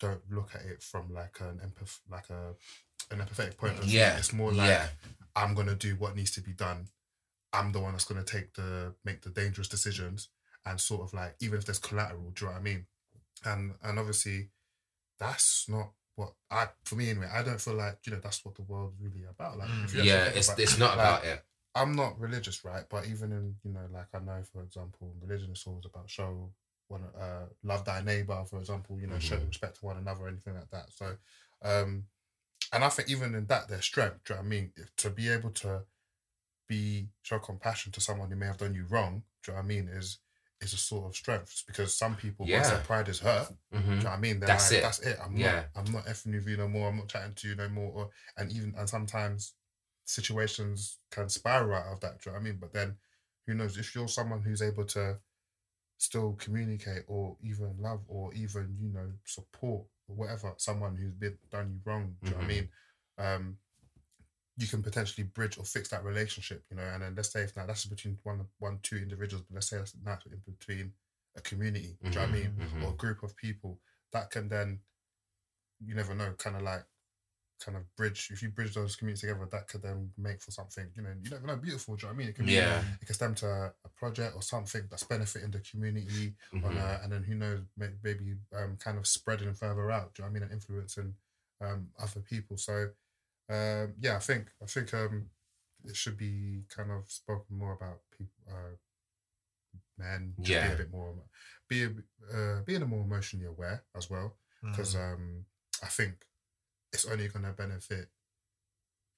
Speaker 3: don't look at it from like an empath like a an empathetic point of view.
Speaker 1: Yeah.
Speaker 3: It's more like
Speaker 1: yeah.
Speaker 3: I'm gonna do what needs to be done. I'm the one that's gonna take the make the dangerous decisions and sort of like even if there's collateral, do you know what I mean? And and obviously that's not what I for me anyway, I don't feel like, you know, that's what the world's really about. Like if you actually
Speaker 1: Yeah. It's
Speaker 3: about-
Speaker 1: it's not
Speaker 3: like,
Speaker 1: about it.
Speaker 3: I'm not religious, right? But even in you know, like I know, for example, religion is always about show one, uh, love thy neighbor, for example. You know, show
Speaker 1: Mhm.
Speaker 3: respect to one another, anything like that. So, um, and I think even in that, there's strength. Do you know what I mean? If- To be able to be show compassion to someone who may have done you wrong, do you know what I mean? Is is a sort of strength because some people, once
Speaker 1: Yeah.
Speaker 3: their pride is hurt, do
Speaker 1: Mhm.
Speaker 3: you know what I mean? They're
Speaker 1: That's
Speaker 3: like,
Speaker 1: it.
Speaker 3: That's it. I'm
Speaker 1: Yeah.
Speaker 3: not. I'm not effing with you no more. I'm not chatting to you no more. Or and even and sometimes situations can spiral out of that. Do you know what I mean? But then who knows if you're someone who's able to still communicate or even love or even you know support or whatever someone who's been done you wrong. Do you know what I
Speaker 1: Mhm.
Speaker 3: mean? Um, you can potentially bridge or fix that relationship, you know. And then let's say if now that's between one, one, two individuals, but let's say that's now in between a community. Do you know what I mean?
Speaker 1: Mhm,
Speaker 3: or a group of people that can then you never know kind of like kind of bridge if you bridge those communities together that could then make for something you know you never know beautiful do you know what I mean it can be
Speaker 1: Yeah.
Speaker 3: it can stem to a project or something that's benefiting the community on
Speaker 1: Mhm.
Speaker 3: a, and then who knows maybe um, kind of spreading further out do you know what I mean and influencing um, other people so um, yeah I think I think um, it should be kind of spoken more about people uh, men to be
Speaker 1: Yeah.
Speaker 3: a bit more be a, uh, being a more emotionally aware as well
Speaker 2: Mm.
Speaker 3: because um, I think it's only going to benefit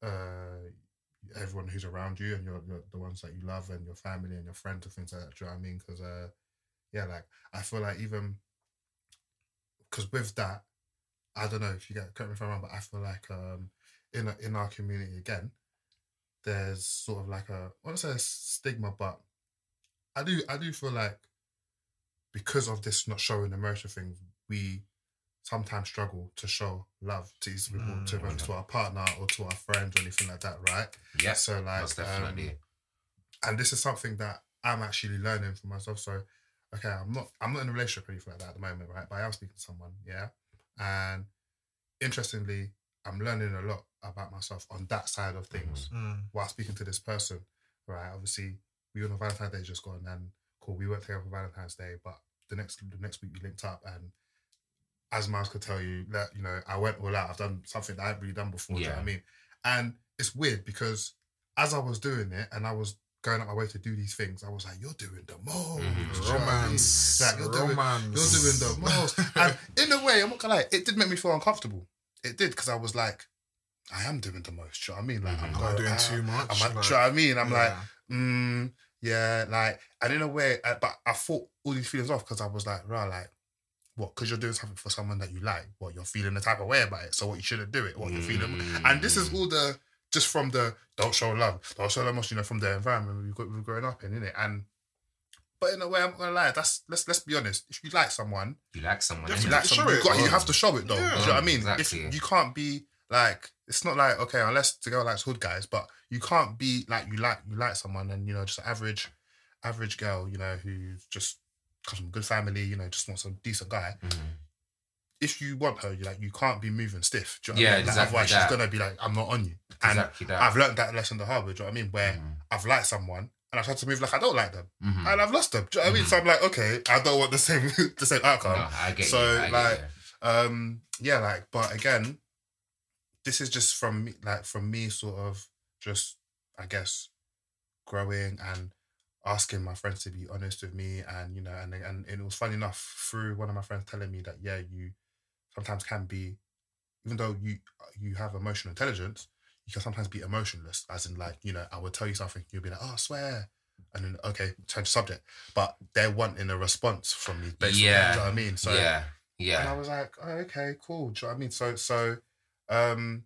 Speaker 3: uh, everyone who's around you and your, your the ones that you love and your family and your friends and things like that. Do you know what I mean? Because uh, yeah, like I feel like even because with that, I don't know if you get correct me if I'm wrong, but I feel like um in a, in our community again, there's sort of like a I want to say stigma, but I do I do feel like because of this not showing emotion thing, we sometimes struggle to show love to these people,
Speaker 2: Mm,
Speaker 3: to, to our partner or to our friends or anything like that, right?
Speaker 1: Yeah,
Speaker 3: So like, um,
Speaker 1: definitely.
Speaker 3: and this is something that I'm actually learning for myself. So, okay, I'm not I'm not in a relationship or anything like that at the moment, right? But I am speaking to someone, yeah. And interestingly, I'm learning a lot about myself on that side of things
Speaker 2: Mm.
Speaker 3: while speaking to this person, right? Obviously, we all know Valentine's Day just gone, and cool, we weren't together for Valentine's Day, but the next the next week we linked up, and as Miles could tell you, that you know, I went all out. I've done something that I haven't really done before. do you know what I mean? And it's weird because as I was doing it, and I was going out my way to do these things, I was like, "You're doing the most,
Speaker 1: Mhm.
Speaker 3: do you know what I mean?
Speaker 2: Romance.
Speaker 3: Like, you're doing-
Speaker 2: Romance.
Speaker 3: You're doing the most." and in a way, I'm not gonna lie, it did make me feel uncomfortable. It did because I was like, "I am doing the most." Do you know what I mean? Like, I'm
Speaker 1: Mhm.
Speaker 2: Am I
Speaker 3: going
Speaker 2: doing
Speaker 3: out,
Speaker 2: too much?
Speaker 3: I'm, like,
Speaker 2: Like,
Speaker 3: do you know what I mean? I'm like,
Speaker 2: yeah.
Speaker 3: mm, yeah, like, and in a way, I, but I fought all these feelings off because I was like, right, like, what? Because you're doing something for someone that you like. What? You're feeling the type of way about it. So what? You shouldn't do it. What? You're feeling. And this is
Speaker 1: Mm.
Speaker 3: all the just from the don't show love, don't show love much, you know, from the environment we we were growing up in, it And but in a way, I'm not gonna lie. That's let's let's be honest. If you like someone,
Speaker 1: You like someone.
Speaker 2: You
Speaker 3: if you like someone, you, got, you have to show it though.
Speaker 2: Yeah.
Speaker 3: Do you know what I mean?
Speaker 1: Exactly.
Speaker 3: If you can't be like, it's not like okay, unless the girl likes hood guys, but you can't be like you like you like someone and you know just average, average girl, you know, who's just comes from a good family, you know, just wants a decent guy.
Speaker 1: Mhm.
Speaker 3: If you want her, you like you can't be moving stiff. Do you know what
Speaker 1: Yeah,
Speaker 3: I mean? Like,
Speaker 1: exactly
Speaker 3: otherwise,
Speaker 1: that.
Speaker 3: she's gonna be like, I'm not on you. And
Speaker 1: Exactly that.
Speaker 3: I've learned that lesson the hard way. Do you know what I mean? Where
Speaker 1: Mhm.
Speaker 3: I've liked someone and I've had to move like I don't like them,
Speaker 1: Mhm.
Speaker 3: and I've lost them. Do you know what I mean?
Speaker 1: Mhm.
Speaker 3: So I'm like, okay, I don't want the same the same outcome.
Speaker 1: No, I get
Speaker 3: so,
Speaker 1: you. I get
Speaker 3: like,
Speaker 1: you.
Speaker 3: Um, yeah, like, but again, this is just from me, like, from me, sort of, just, I guess, growing and asking my friends to be honest with me, and you know, and and, and it was funny enough through one of my friends telling me that yeah, you sometimes can be, even though you you have emotional intelligence, you can sometimes be emotionless, as in like you know, I would tell you something, you'll be like, oh, I swear. And then okay, change subject, but they're wanting a response from me. Basically,
Speaker 1: Yeah.
Speaker 3: do you know what I mean? So
Speaker 1: yeah,
Speaker 3: and
Speaker 1: yeah.
Speaker 3: I was like, oh, okay, cool. Do you know what I mean? So, so, um,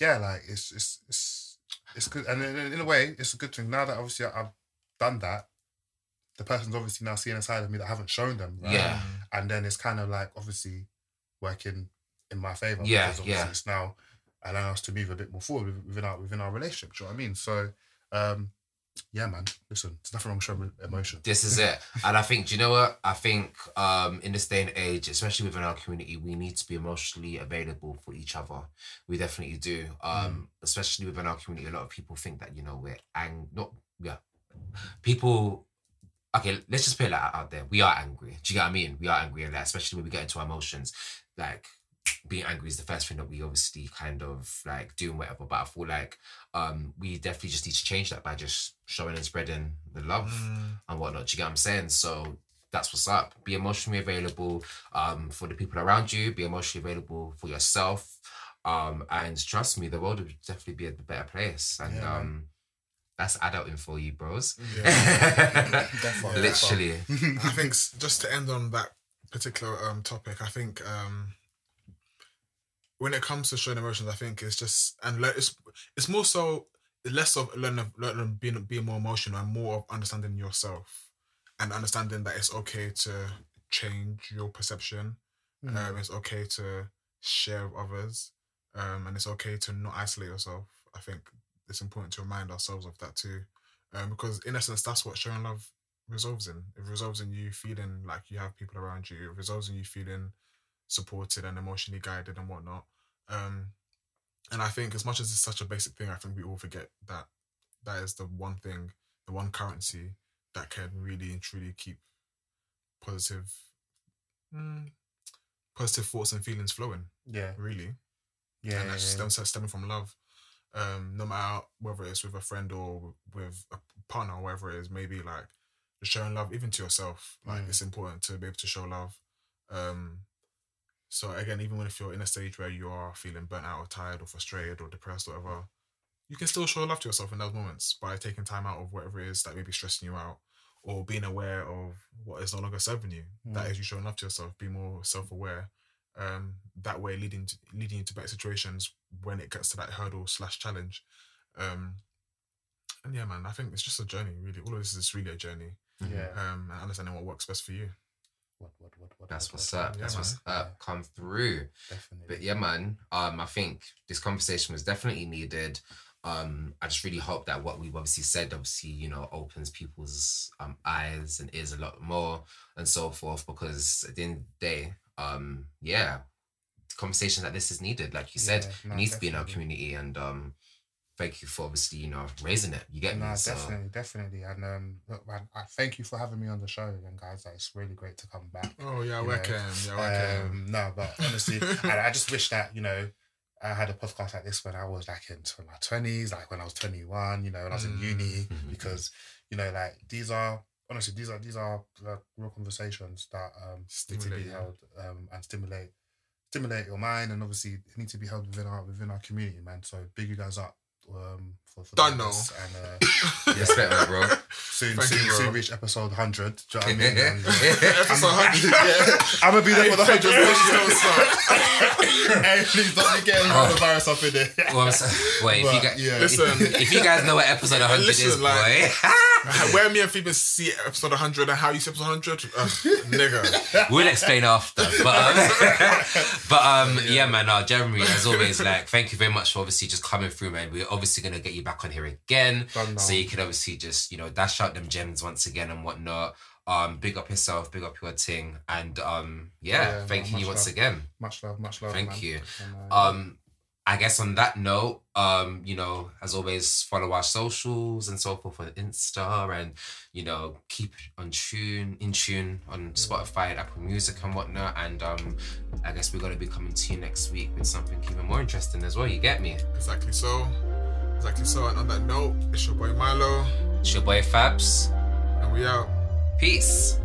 Speaker 3: yeah, like it's it's it's it's good, and in, in a way, it's a good thing. Now that obviously I've done that, the person's obviously now seeing a side of me that I haven't shown them. Right?
Speaker 1: Yeah.
Speaker 3: and then it's kind of like obviously working in my favor.
Speaker 1: Yeah,
Speaker 3: because obviously
Speaker 1: yeah.
Speaker 3: It's now allowing us to move a bit more forward within our within our relationship. Do you know what I mean? So, um, yeah, man. Listen, there's nothing wrong showing emotion.
Speaker 1: This is it. And I think, do you know what? I think um, in this day and age, especially within our community, we need to be emotionally available for each other. We definitely do. Um, Especially within our community, a lot of people think that, you know, we're ang not yeah. People okay, let's just put that like out there. We are angry. Do you get what I mean? We are angry and that, especially when we get into our emotions. Like being angry is the first thing that we obviously kind of like doing whatever. But I feel like um we definitely just need to change that by just showing and spreading the love
Speaker 2: Mm.
Speaker 1: and whatnot. Do you get what I'm saying? So that's what's up. Be emotionally available um for the people around you, be emotionally available for yourself. Um and trust me, the world would definitely be a better place. And
Speaker 3: Yeah,
Speaker 1: um that's adulting for you, bros.
Speaker 3: Definitely.
Speaker 1: Literally.
Speaker 2: I think just to end on that particular um topic, I think um when it comes to showing emotions, I think it's just and le- it's it's more so less of learning learning being being more emotional and more of understanding yourself and understanding that it's okay to change your perception.
Speaker 3: Mm.
Speaker 2: Um, it's okay to share with others, um, and it's okay to not isolate yourself. I think it's important to remind ourselves of that too, um, because in essence, that's what showing love resolves in. It resolves in you feeling like you have people around you. It resolves in you feeling supported and emotionally guided and whatnot. Um, and I think as much as it's such a basic thing, I think we all forget that that is the one thing, the one currency that can really and truly keep positive, mm, positive thoughts and feelings flowing.
Speaker 3: Yeah,
Speaker 2: Really,
Speaker 3: yeah,
Speaker 2: and
Speaker 3: yeah,
Speaker 2: that's
Speaker 3: yeah.
Speaker 2: stem, stemming from love. Um, no matter whether it's with a friend or with a partner or whatever it is, maybe like just showing love even to yourself. Like
Speaker 3: Mm.
Speaker 2: it's important to be able to show love. Um, so again, even when if you're in a stage where you are feeling burnt out or tired or frustrated or depressed or whatever, you can still show love to yourself in those moments by taking time out of whatever it is that may be stressing you out or being aware of what is no longer serving you. That
Speaker 3: Mm.
Speaker 2: is you showing love to yourself. Be more self aware Um, that way, leading to, leading you to better situations when it gets to that hurdle slash challenge. Um, and yeah, man, I think it's just a journey. Really, all of this is really a journey.
Speaker 3: Yeah.
Speaker 2: Um, and understanding what works best for you.
Speaker 3: What, what, what, what,
Speaker 1: That's
Speaker 3: what,
Speaker 1: what's up.
Speaker 2: Yeah,
Speaker 1: That's what's
Speaker 3: man.
Speaker 1: up. Come through.
Speaker 3: Definitely.
Speaker 1: But yeah, man. Um, I think this conversation was definitely needed. Um, I just really hope that what we've obviously said, obviously, you know, opens people's um eyes and ears a lot more and so forth. Because at the end of the day, um, yeah, conversations like this is needed. Like you said,
Speaker 3: Yeah, no,
Speaker 1: it needs to be in our community. And um, thank you for obviously, you know, raising it. You get
Speaker 3: No,
Speaker 1: me? So
Speaker 3: definitely, definitely. And um, look, man, I thank you for having me on the show, and guys, like, it's really great to come back.
Speaker 2: Oh yeah,
Speaker 3: You
Speaker 2: welcome. Yeah, welcome.
Speaker 3: Um, no, but honestly, I, I just wish that you know I had a podcast like this when I was like in my twenties, like when I was twenty one, you know, when I was in uni,
Speaker 1: Mhm.
Speaker 3: because you know, like these are honestly these are these are like, real conversations that um need to be held um and stimulate stimulate your mind, and obviously it need to be held within our within our community, man. So big you guys up. Um, for, for
Speaker 2: Done
Speaker 3: doing
Speaker 2: know.
Speaker 3: this, and uh,
Speaker 1: respect, man, bro.
Speaker 3: soon,
Speaker 2: Thank
Speaker 3: soon,
Speaker 2: you,
Speaker 3: soon reach episode hundred. Do you know what I mean? And, uh,
Speaker 2: Episode
Speaker 3: I'm,
Speaker 2: 100.
Speaker 3: yeah, I'm gonna be there for the
Speaker 2: Hey,
Speaker 3: hundred.
Speaker 2: please don't
Speaker 3: hey, please don't be getting coronavirus up in there.
Speaker 1: Well, wait, if you guys,
Speaker 3: yeah.
Speaker 2: Listen.
Speaker 1: if you guys know what episode 100 is,
Speaker 2: Listen,
Speaker 1: boy.
Speaker 2: Where me and Phoebe see episode 100 and how you see episode 100, Ugh, nigga.
Speaker 1: We'll explain after. But um, but um yeah, man, uh, Jeremy, as always, like thank you very much for obviously just coming through, man. We're obviously gonna get you back on here again. So you can obviously just, you know, dash out them gems once again and whatnot. Um, big up yourself, big up your ting. And um yeah,
Speaker 3: Yeah,
Speaker 1: thank
Speaker 3: no,
Speaker 1: you once
Speaker 3: love.
Speaker 1: again.
Speaker 3: Much love, much love.
Speaker 1: Thank
Speaker 3: man.
Speaker 1: you.
Speaker 3: And, uh,
Speaker 1: Um I guess on that note, um, you know, as always, follow our socials and so forth on Insta and, you know, keep on tune, in tune on Spotify and Apple Music and whatnot. And um, I guess we're gonna be coming to you next week with something even more interesting as well. You get me?
Speaker 2: Exactly so. Exactly so. And on that note, it's your boy Milo,
Speaker 1: It's your boy Fabs.
Speaker 2: and we out.
Speaker 1: Peace.